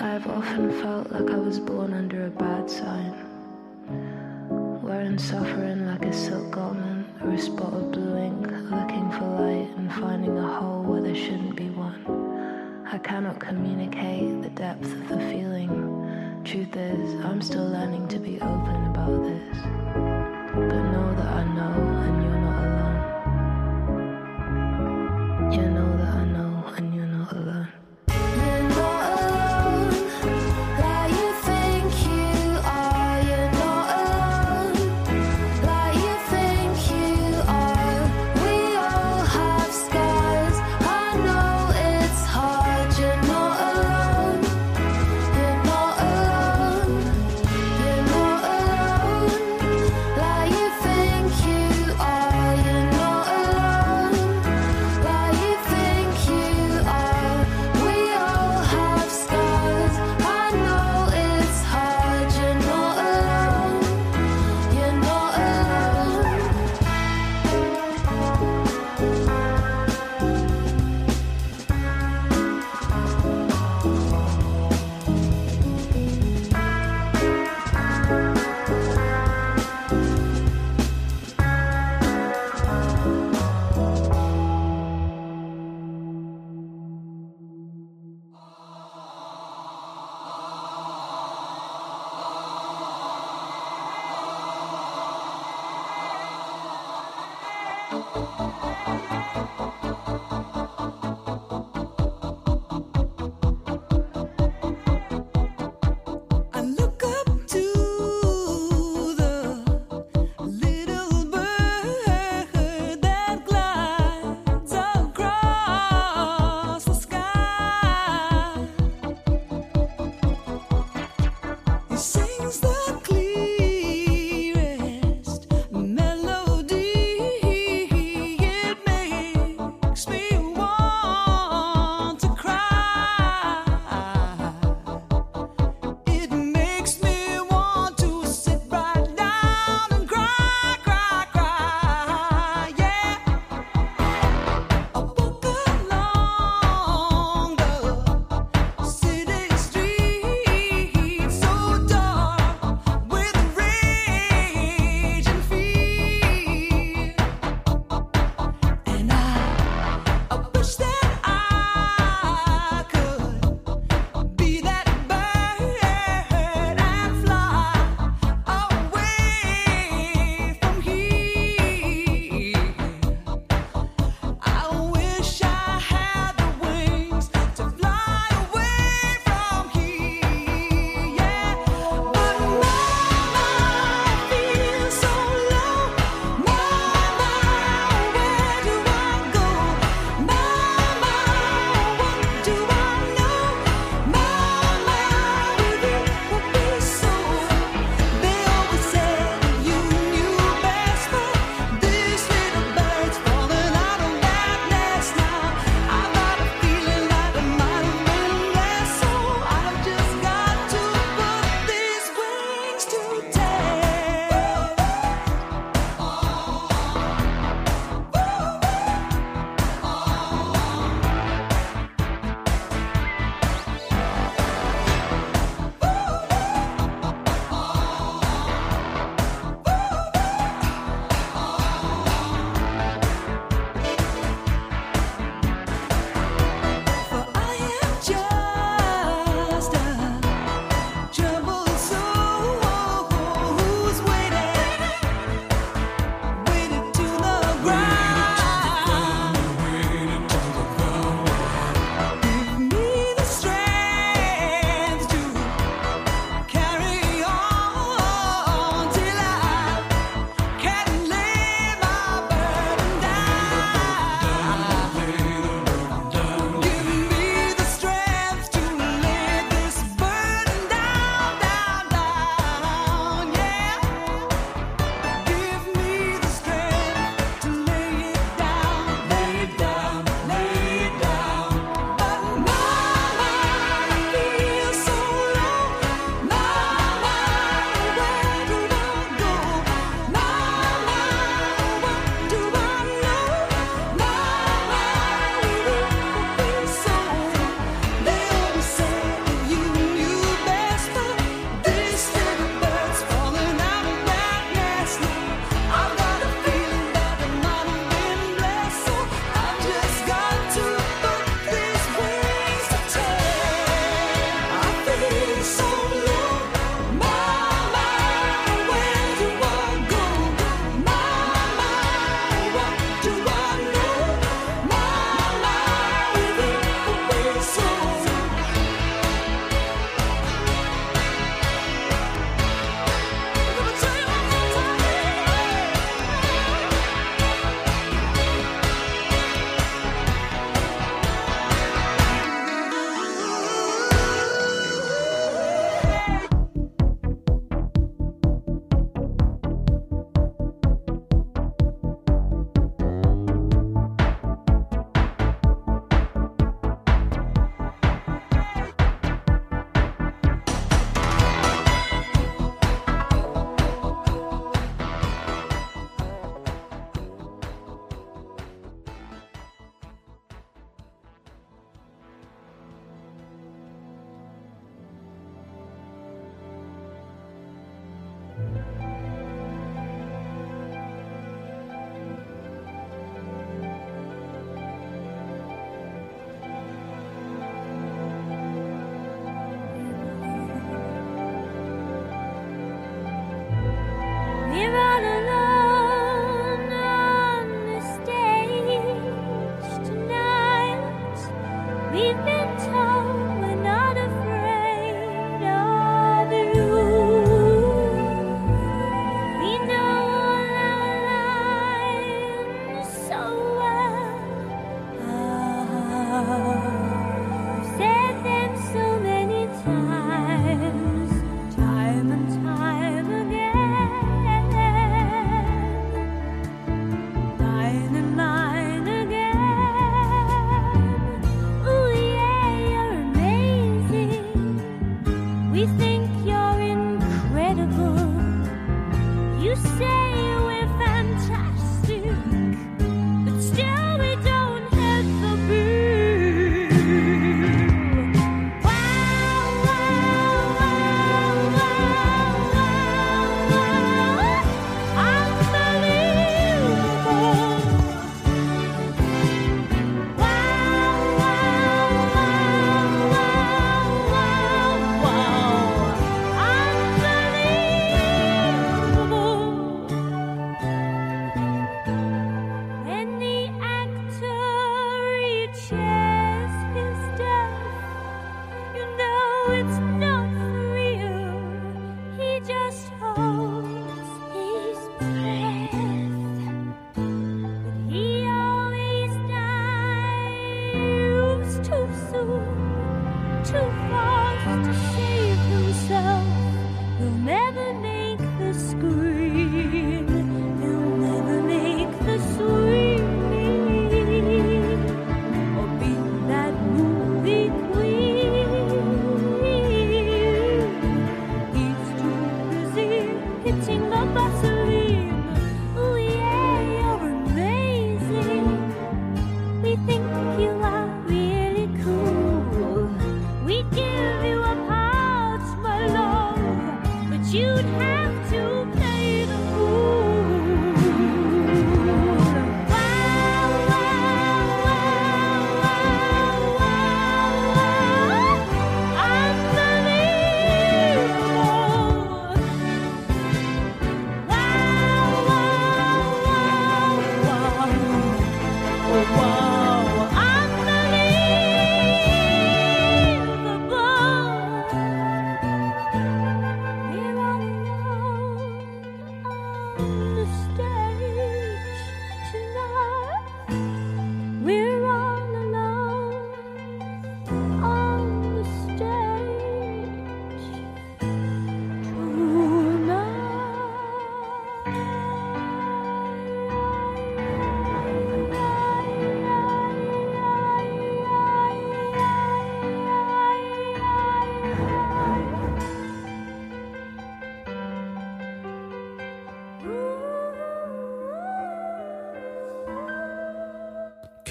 I've often felt like I was born under a bad sign. Wearing suffering like a silk garment or a spot of blue ink, looking for light and finding a hole where there shouldn't be one. I cannot communicate the depth of the feeling. Truth is, I'm still learning to be open about this. But know that I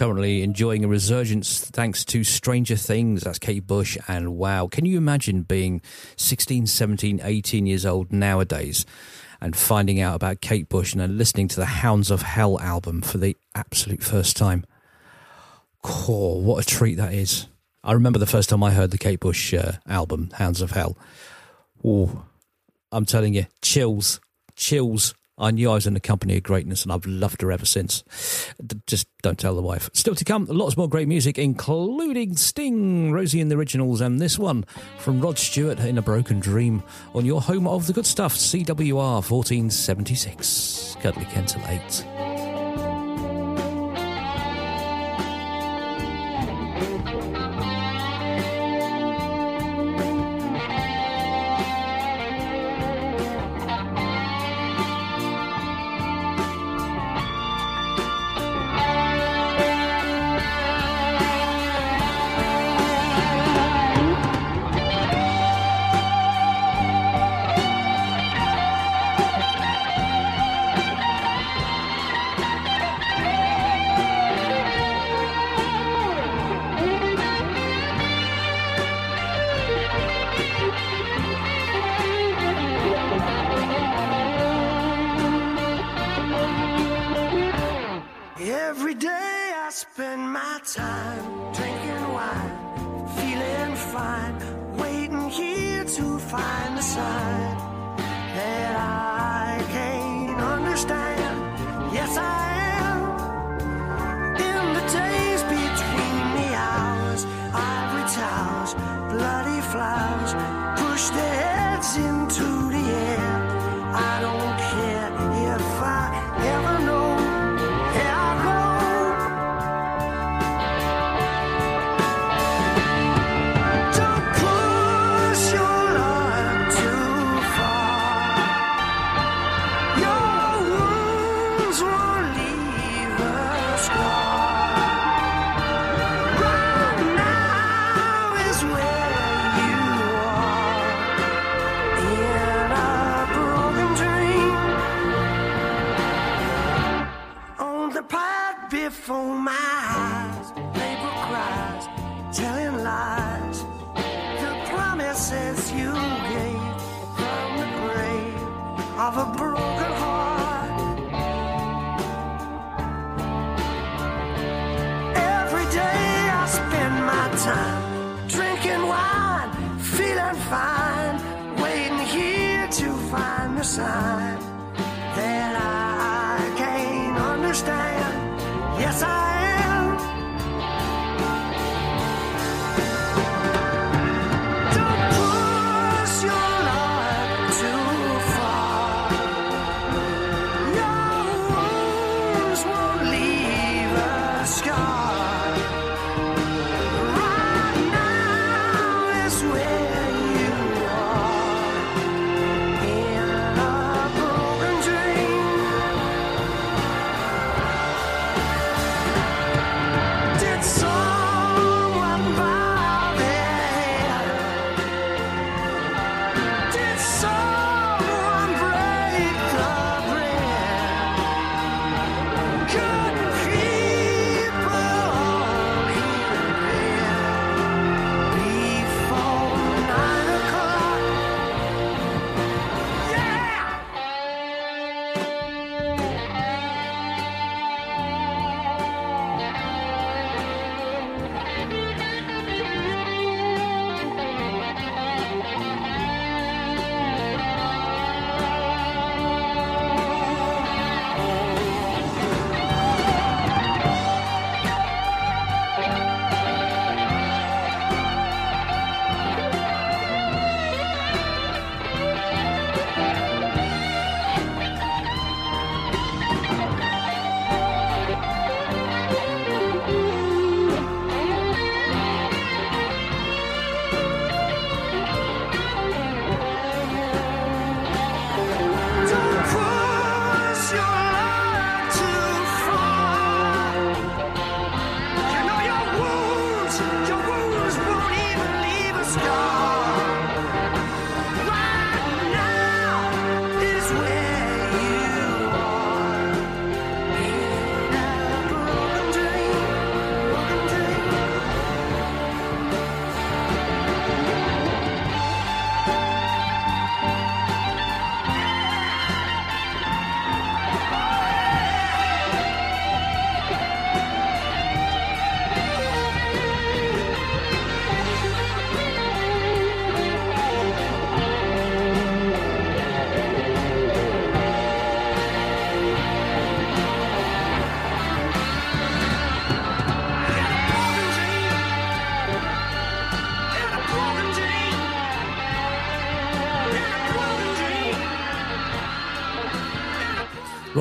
Currently enjoying a resurgence thanks to Stranger Things. That's Kate Bush. And wow, can you imagine being 16, 17, 18 years old nowadays and finding out about Kate Bush and listening to the Hounds of Hell album for the absolute first time? Oh, what a treat that is. I remember the first time I heard the Kate Bush uh, album, Hounds of Hell. Oh, I'm telling you, chills, chills. I knew I was in the company of greatness and I've loved her ever since. Just don't tell the wife. Still to come, lots more great music, including Sting, Rosie and the Originals, and this one from Rod Stewart in A Broken Dream on your home of the good stuff, CWR 1476. Cuddly Kent till 8.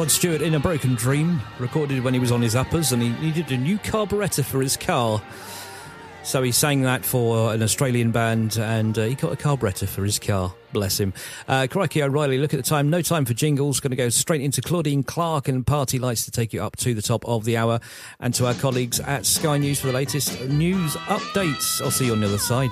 Rod Stewart in a Broken Dream, recorded when he was on his uppers and he needed a new carburettor for his car. So he sang that for an Australian band and uh, he got a carburettor for his car. Bless him. Uh, Crikey O'Reilly, look at the time. No time for jingles. Going to go straight into Claudine Clark and Party Lights to take you up to the top of the hour and to our colleagues at Sky News for the latest news updates. I'll see you on the other side.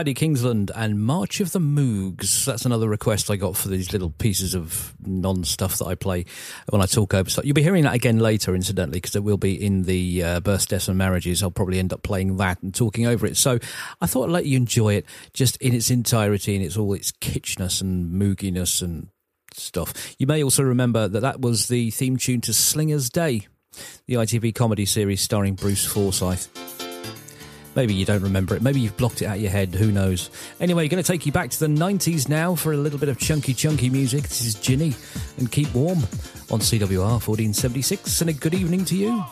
Paddy Kingsland and March of the Moogs. That's another request I got for these little pieces of non stuff that I play when I talk over stuff. You'll be hearing that again later, incidentally, because it will be in the uh, births, deaths, and marriages. I'll probably end up playing that and talking over it. So I thought I'd let you enjoy it just in its entirety, and its all its kitschness and mooginess and stuff. You may also remember that that was the theme tune to Slinger's Day, the ITV comedy series starring Bruce Forsyth. Maybe you don't remember it. Maybe you've blocked it out of your head. Who knows? Anyway, going to take you back to the 90s now for a little bit of chunky, chunky music. This is Jinny and Keep Warm on CWR 1476. And a good evening to you.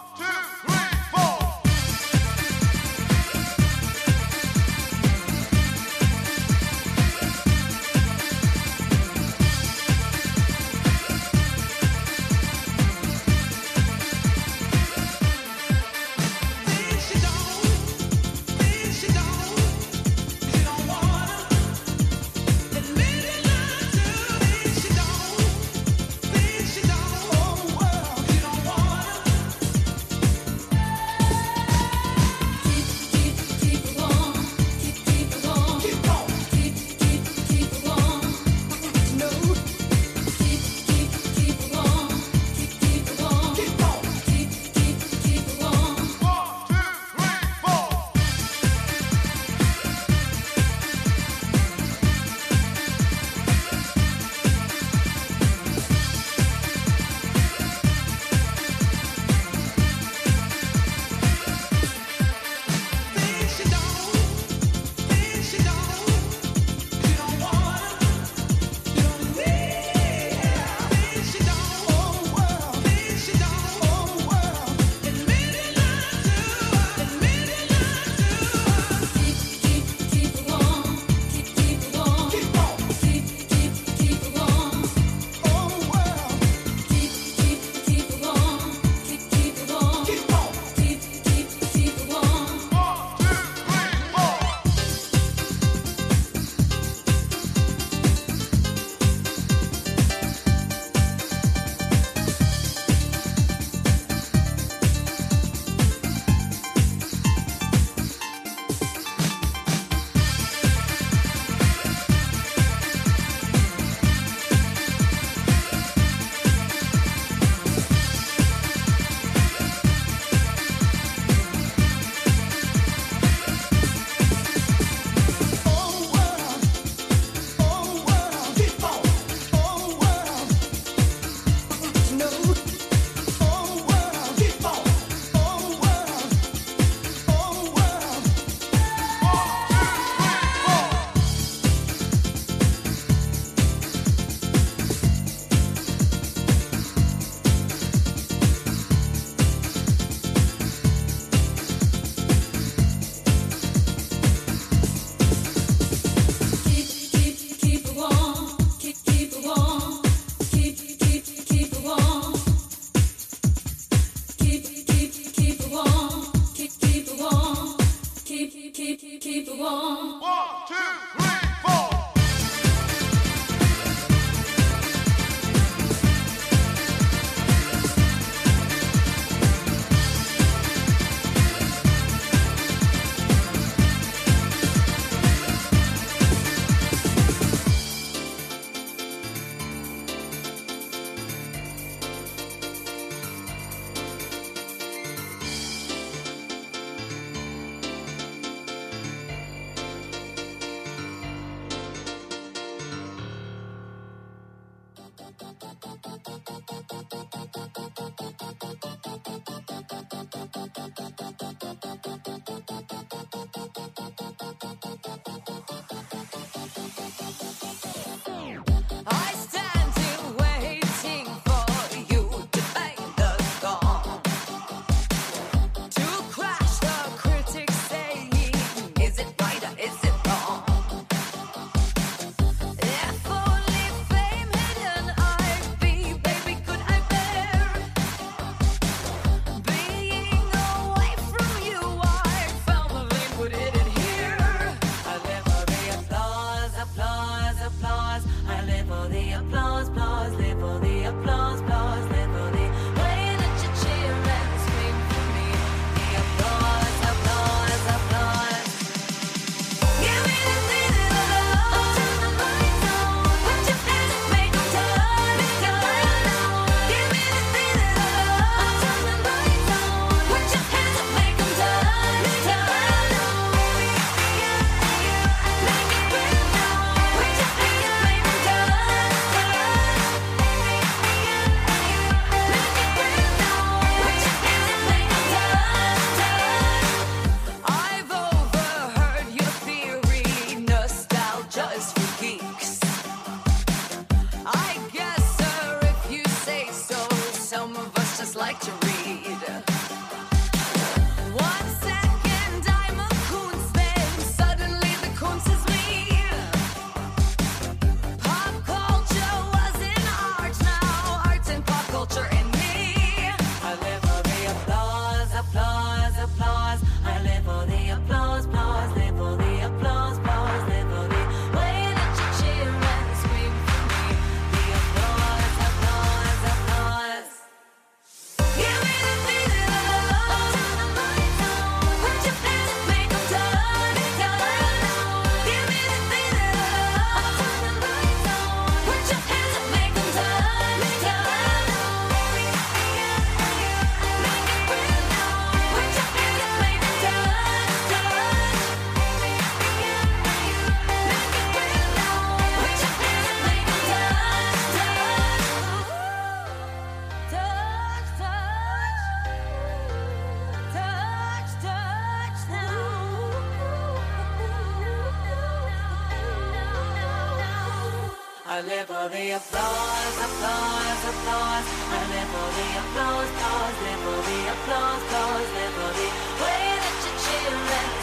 I the applause, applause, applause. I the applause, applause, live the applause, applause. live the way that you cheer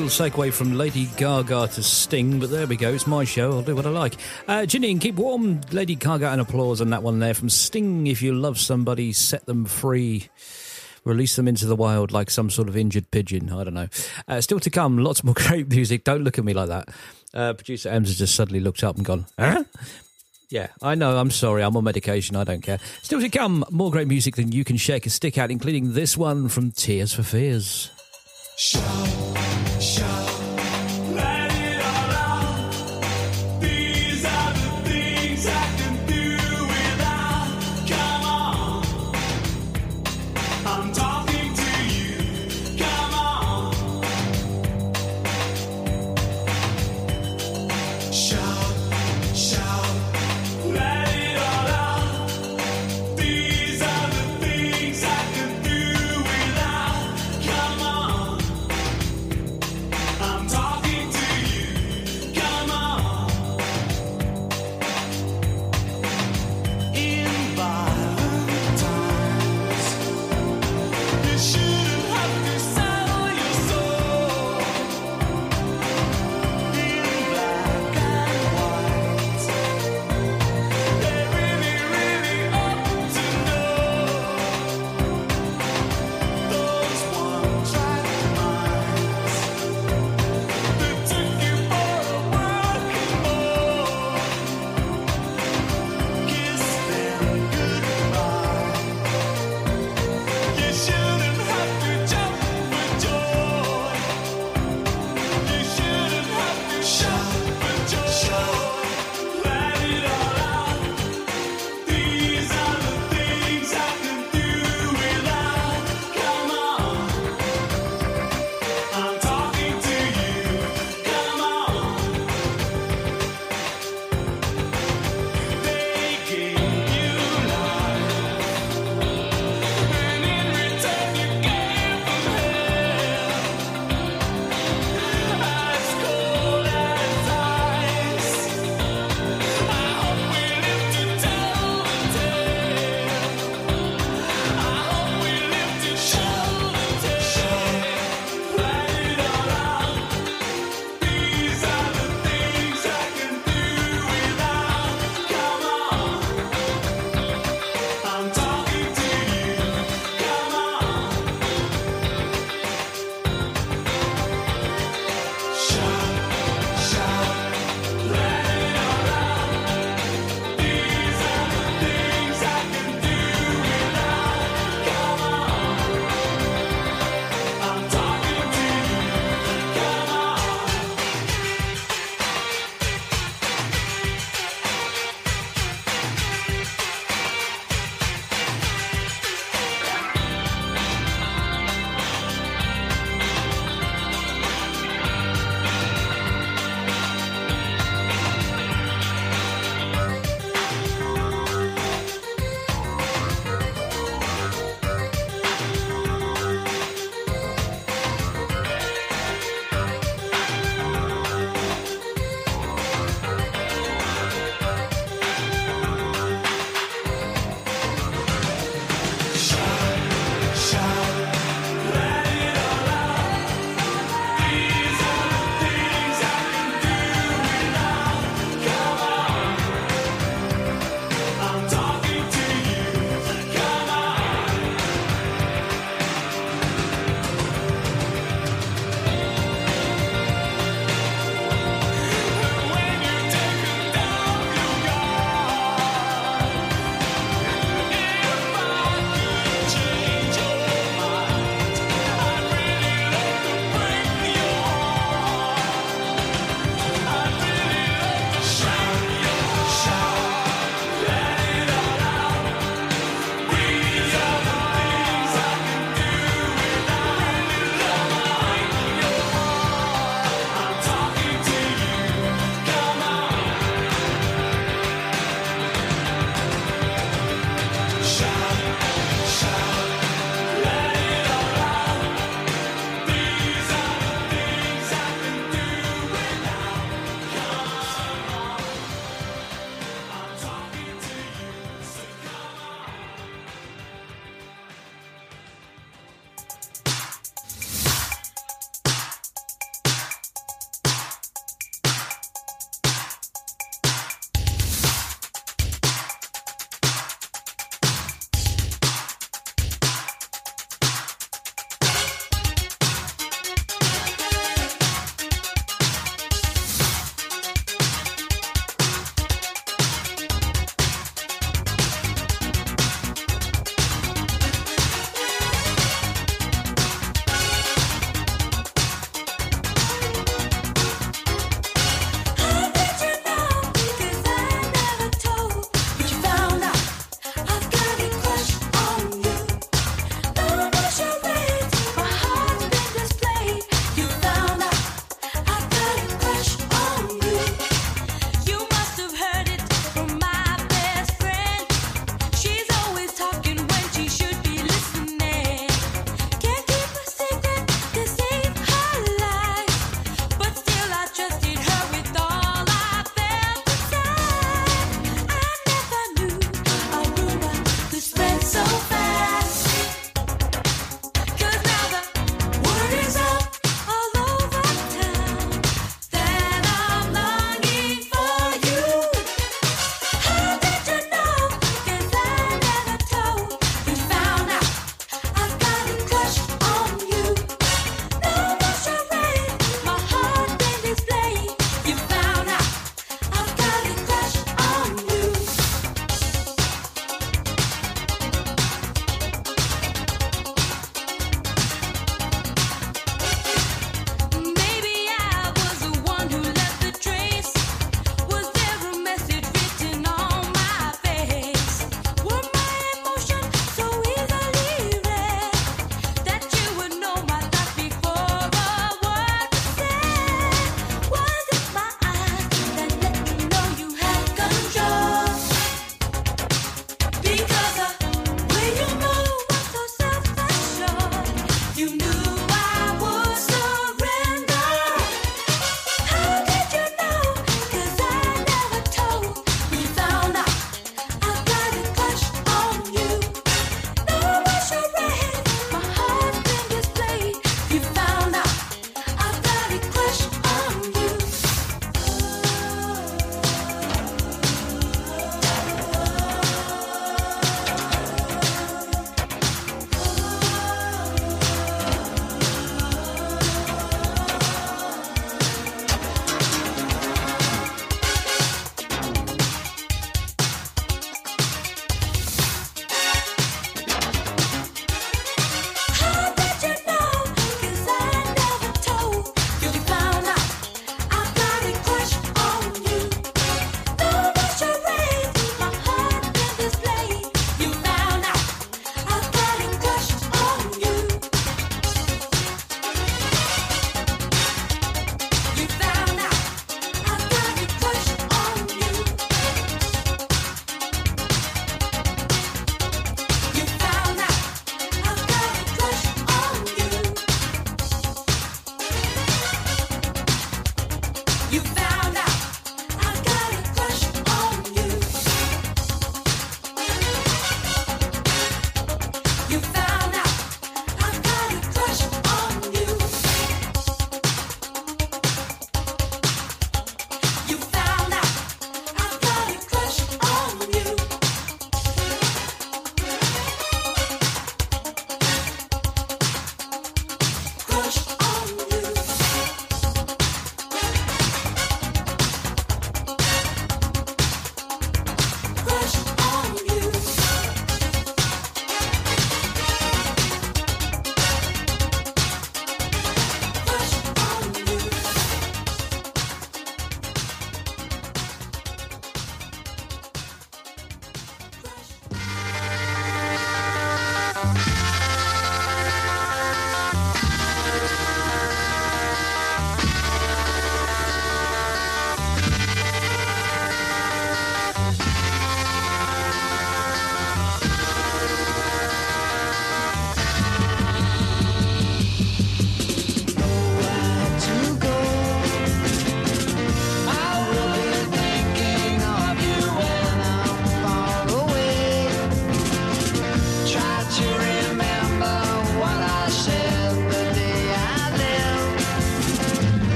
little segue from Lady Gaga to Sting, but there we go. It's my show. I'll do what I like. Uh, Janine, keep warm. Lady Gaga and applause on that one there from Sting. If you love somebody, set them free. Release them into the wild like some sort of injured pigeon. I don't know. Uh, still to come, lots more *laughs* great music. Don't look at me like that. Uh, Producer Ems has just suddenly looked up and gone, huh? Yeah, I know. I'm sorry. I'm on medication. I don't care. Still to come, more great music than you can shake a stick at, including this one from Tears for Fears. Shout.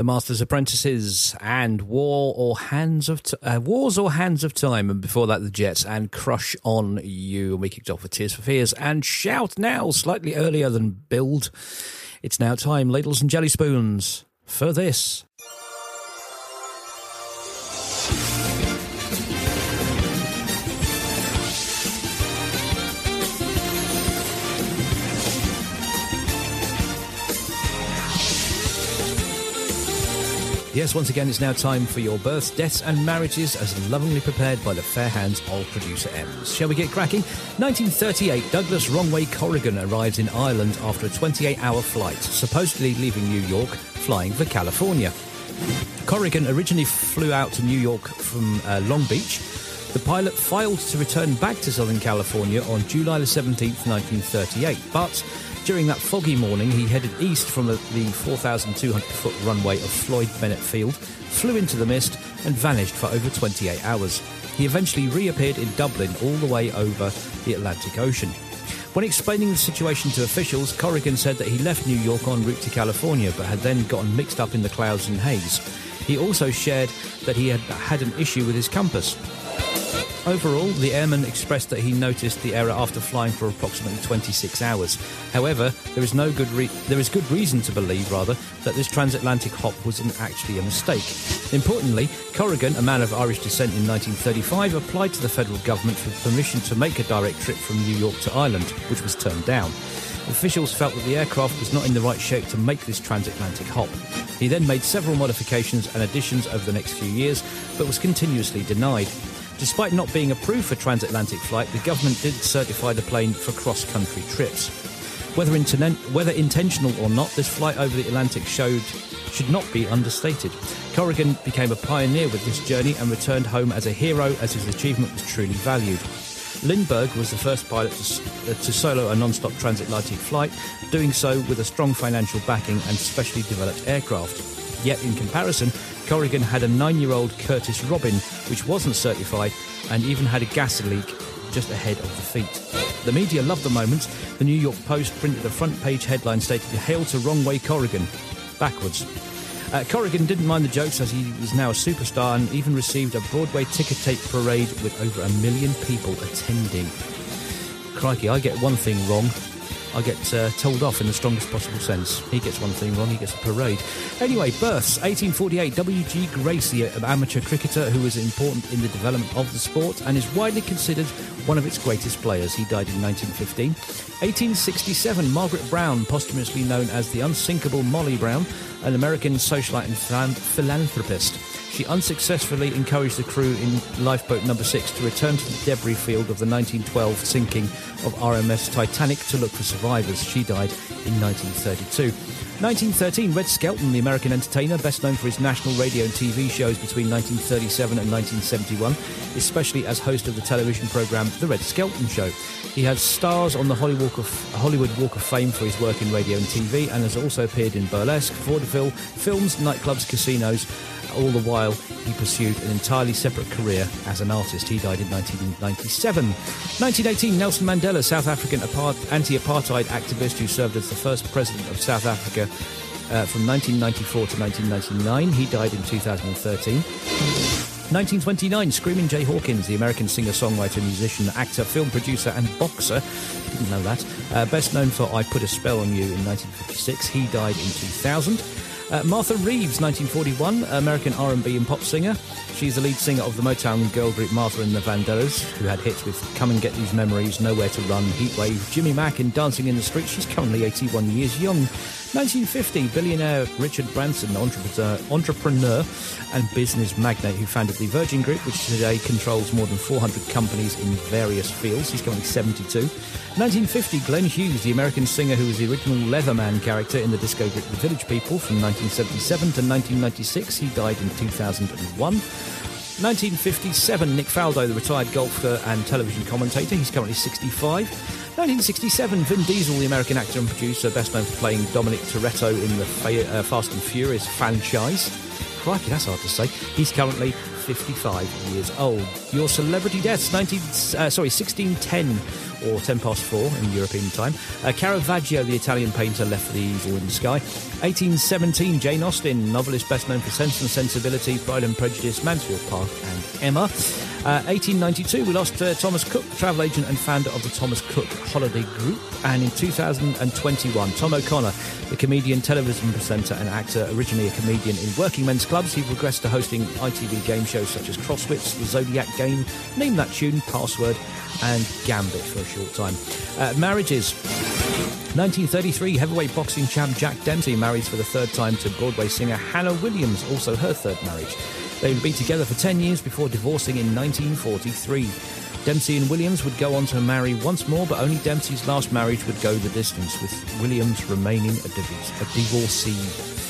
The Master's Apprentices and War or Hands of uh, Wars or Hands of Time, and before that the Jets and Crush on You. And we kicked off with Tears for Fears and Shout Now, slightly earlier than billed. It's now time, ladles and jelly spoons, for this. Yes, once again, it's now time for your births, deaths, and marriages as lovingly prepared by the fair hands of producer Ems. Shall we get cracking? 1938, Douglas Wrongway Corrigan arrives in Ireland after a 28 hour flight, supposedly leaving New York, flying for California. Corrigan originally flew out to New York from uh, Long Beach. The pilot failed to return back to Southern California on July the 17th, 1938, but during that foggy morning, he headed east from the, the 4,200 foot runway of Floyd Bennett Field, flew into the mist, and vanished for over 28 hours. He eventually reappeared in Dublin all the way over the Atlantic Ocean. When explaining the situation to officials, Corrigan said that he left New York en route to California but had then gotten mixed up in the clouds and haze. He also shared that he had had an issue with his compass. Overall, the airman expressed that he noticed the error after flying for approximately 26 hours. However, there is no good re- there is good reason to believe, rather, that this transatlantic hop was an, actually a mistake. Importantly, Corrigan, a man of Irish descent in 1935, applied to the federal government for permission to make a direct trip from New York to Ireland, which was turned down. Officials felt that the aircraft was not in the right shape to make this transatlantic hop. He then made several modifications and additions over the next few years, but was continuously denied. Despite not being approved for transatlantic flight, the government did certify the plane for cross-country trips. Whether, whether intentional or not, this flight over the Atlantic showed should not be understated. Corrigan became a pioneer with this journey and returned home as a hero as his achievement was truly valued. Lindbergh was the first pilot to, uh, to solo a non-stop transatlantic flight, doing so with a strong financial backing and specially developed aircraft. Yet, in comparison, Corrigan had a nine-year-old Curtiss Robin, which wasn't certified, and even had a gas leak just ahead of the feat. The media loved the moment. The New York Post printed a front-page headline stating "Hail to Wrong Way Corrigan," backwards. Uh, Corrigan didn't mind the jokes as he was now a superstar and even received a Broadway ticker tape parade with over a million people attending. Crikey, I get one thing wrong. I get uh, told off in the strongest possible sense. He gets one thing wrong, he gets a parade. Anyway, births 1848, W.G. Gracie, an amateur cricketer who was important in the development of the sport and is widely considered one of its greatest players. He died in 1915. 1867, Margaret Brown, posthumously known as the unsinkable Molly Brown, an American socialite and philanthropist. She unsuccessfully encouraged the crew in lifeboat number six to return to the debris field of the 1912 sinking of RMS Titanic to look for survivors. She died in 1932. 1913, Red Skelton, the American entertainer, best known for his national radio and TV shows between 1937 and 1971, especially as host of the television program The Red Skelton Show. He has stars on the Hollywood Walk of, Hollywood Walk of Fame for his work in radio and TV and has also appeared in burlesque, vaudeville, films, nightclubs, casinos. All the while, he pursued an entirely separate career as an artist. He died in 1997. 1918, Nelson Mandela, South African apart- anti-apartheid activist who served as the first president of South Africa uh, from 1994 to 1999. He died in 2013. 1929, Screaming Jay Hawkins, the American singer, songwriter, musician, actor, film producer, and boxer. Didn't know that. Uh, best known for I Put a Spell on You in 1956. He died in 2000. Uh, Martha Reeves, 1941, American R&B and pop singer. She's the lead singer of the Motown girl group Martha and the Vandellas, who had hits with Come and Get These Memories, Nowhere to Run, Heatwave, Jimmy Mack and Dancing in the Street. She's currently 81 years young. 1950, billionaire Richard Branson, entrepreneur, entrepreneur and business magnate who founded the Virgin Group, which today controls more than 400 companies in various fields. He's currently 72. 1950, Glenn Hughes, the American singer who was the original Leatherman character in the disco group The Village People from 1977 to 1996. He died in 2001. 1957, Nick Faldo, the retired golfer and television commentator. He's currently 65. 1967, Vin Diesel, the American actor and producer, best known for playing Dominic Toretto in the uh, Fast and Furious franchise. Crikey, that's hard to say. He's currently 55 years old. Your celebrity deaths, 19, uh, sorry, 1610 or 10 past 4 in European time. Uh, Caravaggio, the Italian painter, left for the evil in the sky. 1817, Jane Austen, novelist best known for Sense and Sensibility, Pride and Prejudice, Mansfield Park, and Emma. Uh, 1892, we lost uh, Thomas Cook, travel agent and founder of the Thomas Cook Holiday Group. And in 2021, Tom O'Connor, the comedian, television presenter, and actor, originally a comedian in working men's clubs, he progressed to hosting ITV game shows such as Crosswits, The Zodiac Game, Name That Tune, Password, and Gambit for a short time. Uh, marriages. 1933, heavyweight boxing champ Jack Dempsey marries for the third time to Broadway singer Hannah Williams, also her third marriage. They would be together for 10 years before divorcing in 1943. Dempsey and Williams would go on to marry once more, but only Dempsey's last marriage would go the distance, with Williams remaining a, div- a divorcee.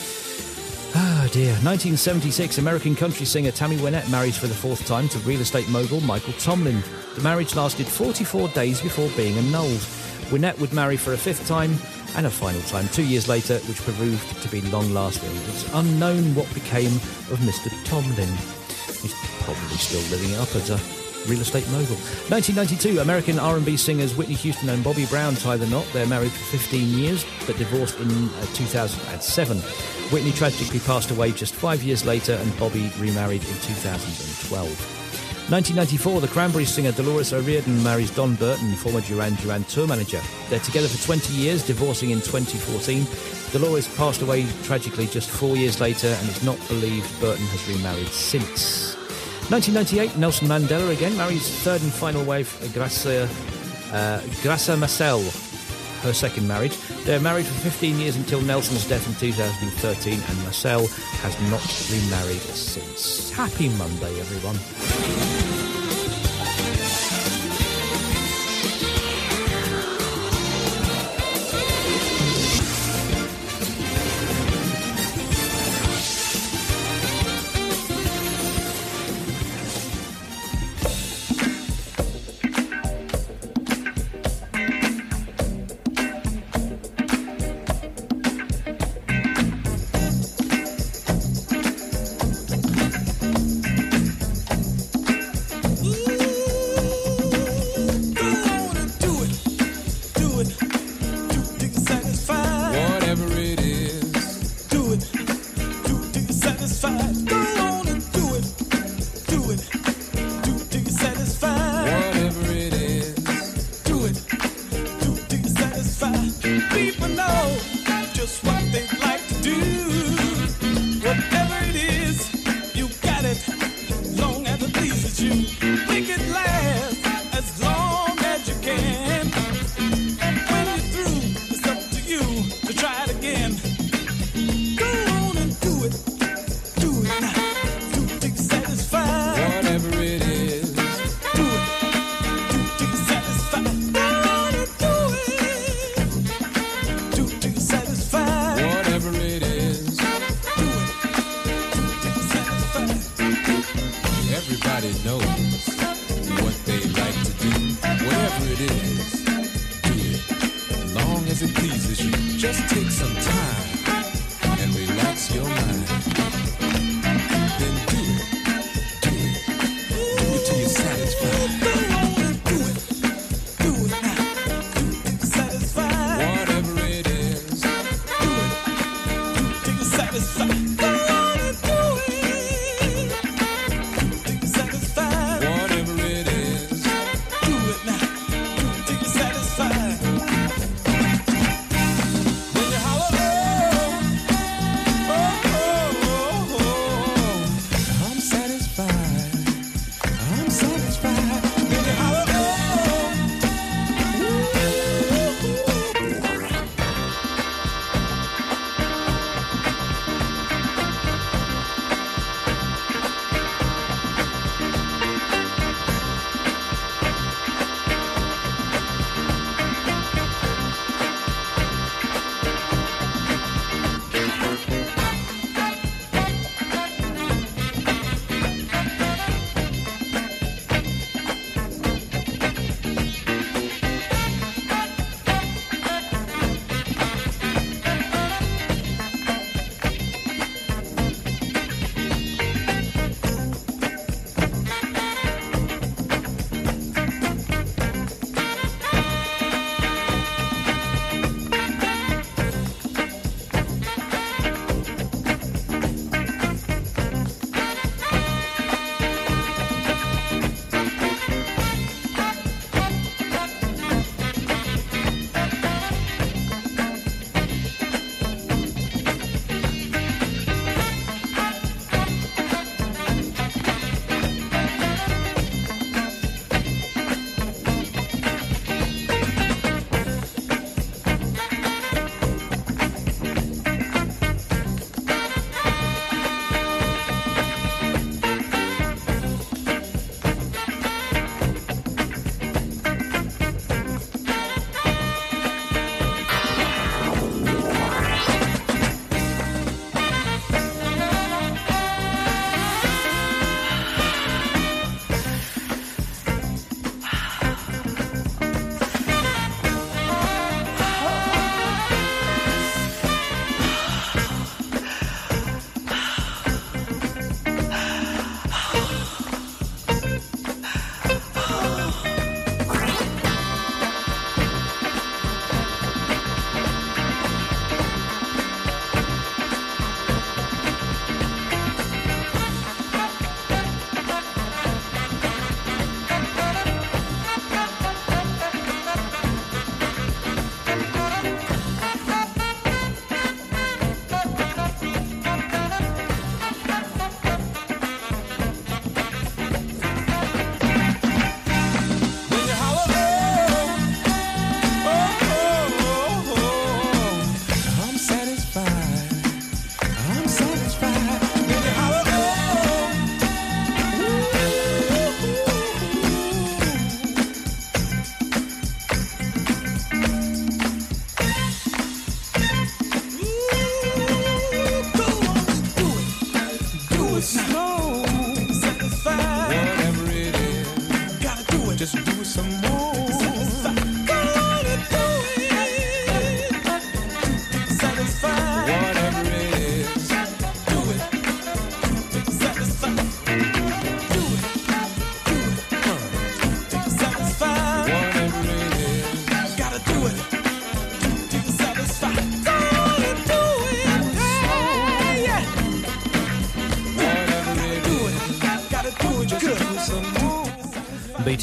Ah dear. 1976, American country singer Tammy Wynette marries for the fourth time to real estate mogul Michael Tomlin. The marriage lasted 44 days before being annulled. Wynette would marry for a fifth time and a final time two years later, which proved to be long lasting. It's unknown what became of Mr. Tomlin. He's probably still living it up as a real estate mogul. 1992, American R&B singers Whitney Houston and Bobby Brown tie the knot. They're married for 15 years, but divorced in uh, 2007. Whitney tragically passed away just five years later, and Bobby remarried in 2012. 1994, the Cranberries singer Dolores O'Riordan marries Don Burton, former Duran Duran tour manager. They're together for 20 years, divorcing in 2014. Dolores passed away tragically just four years later, and it's not believed Burton has remarried since. 1998, Nelson Mandela again marries third and final wife Gracia, uh, Graça Machel, her second marriage. They're married for 15 years until Nelson's death in 2013, and Machel has not remarried since. Happy Monday, everyone.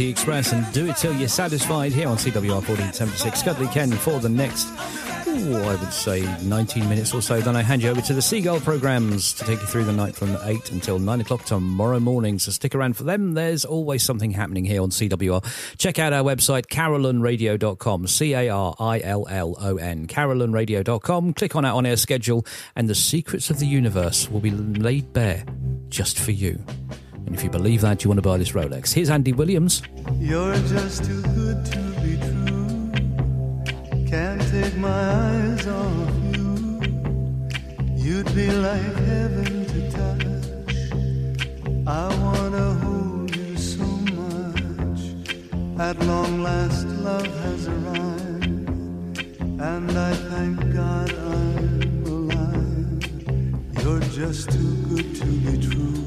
Express and do it till you're satisfied here on CWR 1476. Scudley Ken for the next, ooh, I would say 19 minutes or so. Then I hand you over to the Seagull programs to take you through the night from 8 until 9 o'clock tomorrow morning. So stick around for them. There's always something happening here on CWR. Check out our website, carillonradio.com, C A R I L L O N, carillonradio.com. Click on our on air schedule, and the secrets of the universe will be laid bare just for you. And if you believe that, you want to buy this Rolex. Here's Andy Williams. You're just too good to be true. Can't take my eyes off you. You'd be like heaven to touch. I wanna hold you so much. At long last, love has arrived. And I thank God I'm alive. You're just too good to be true.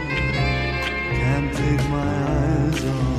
can't take my eyes off.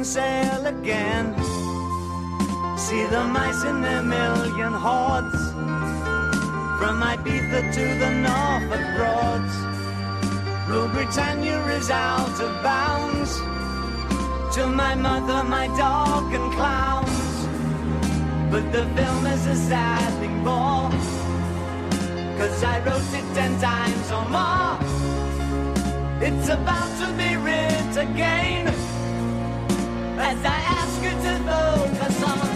On sale again. See the mice in their million hordes. From Ibiza to the Norfolk Broads. Rule Britannia is out of bounds. To my mother, my dog, and clowns. But the film is a sad thing more. Cause I wrote it ten times or more. It's about to be writ again. As I ask you to focus on sailors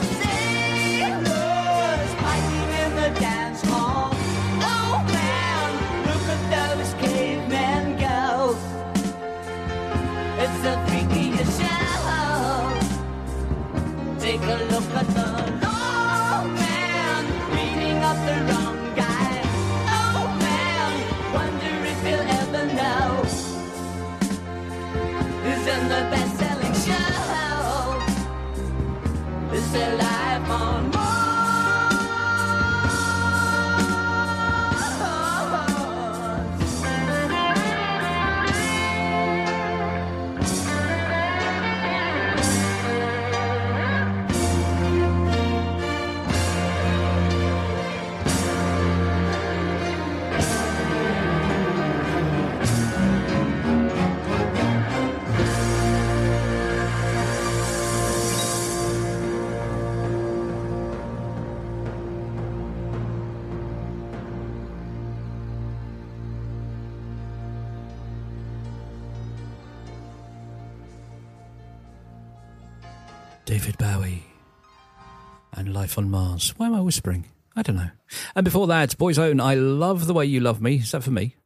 On Mars. Why am I whispering? I don't know. And before that, Boyzone, I love the way you love me. Is that for me?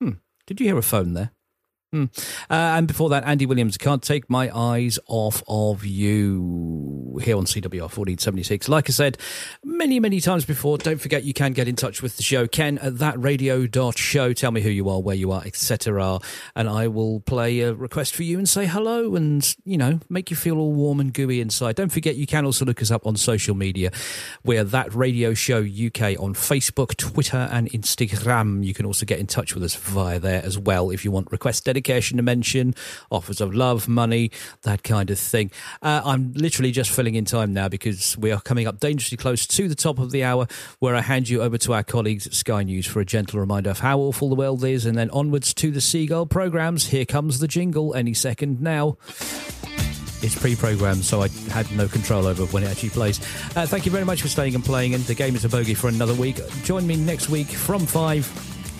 Hmm. Did you hear a phone there? Hmm. Uh, and before that, Andy Williams, Can't Take My Eyes Off of You here on CWR 1476. Like I said many, many times before, don't forget you can get in touch with the show. Ken at thatradio.show. Tell me who you are, where you are, etc. And I will play a request for you and say hello and, you know, make you feel all warm and gooey inside. Don't forget you can also look us up on social media. We're That Radio Show UK on Facebook, Twitter, and Instagram. You can also get in touch with us via there as well if you want request dedication to mention, offers of love, money, that kind of thing. Uh, I'm literally just filling in time now because we are coming up dangerously close to the top of the hour where I hand you over to our colleagues at Sky News for a gentle reminder of how awful the world is and then onwards to the Seagull programmes. Here comes the jingle any second now. It's pre-programmed, so I had no control over when it actually plays. Uh, thank you very much for staying and playing, and the game is a bogey for another week. Join me next week from five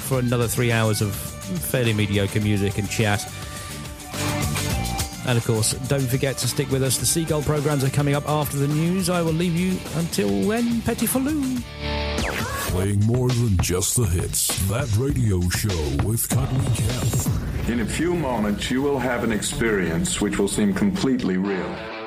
for another three hours of fairly mediocre music and chat. And of course, don't forget to stick with us. The Seagull programs are coming up after the news. I will leave you until then. Petit Faloo. Playing more than just the hits. That radio show with Cuddly Kev. In a few moments, you will have an experience which will seem completely real.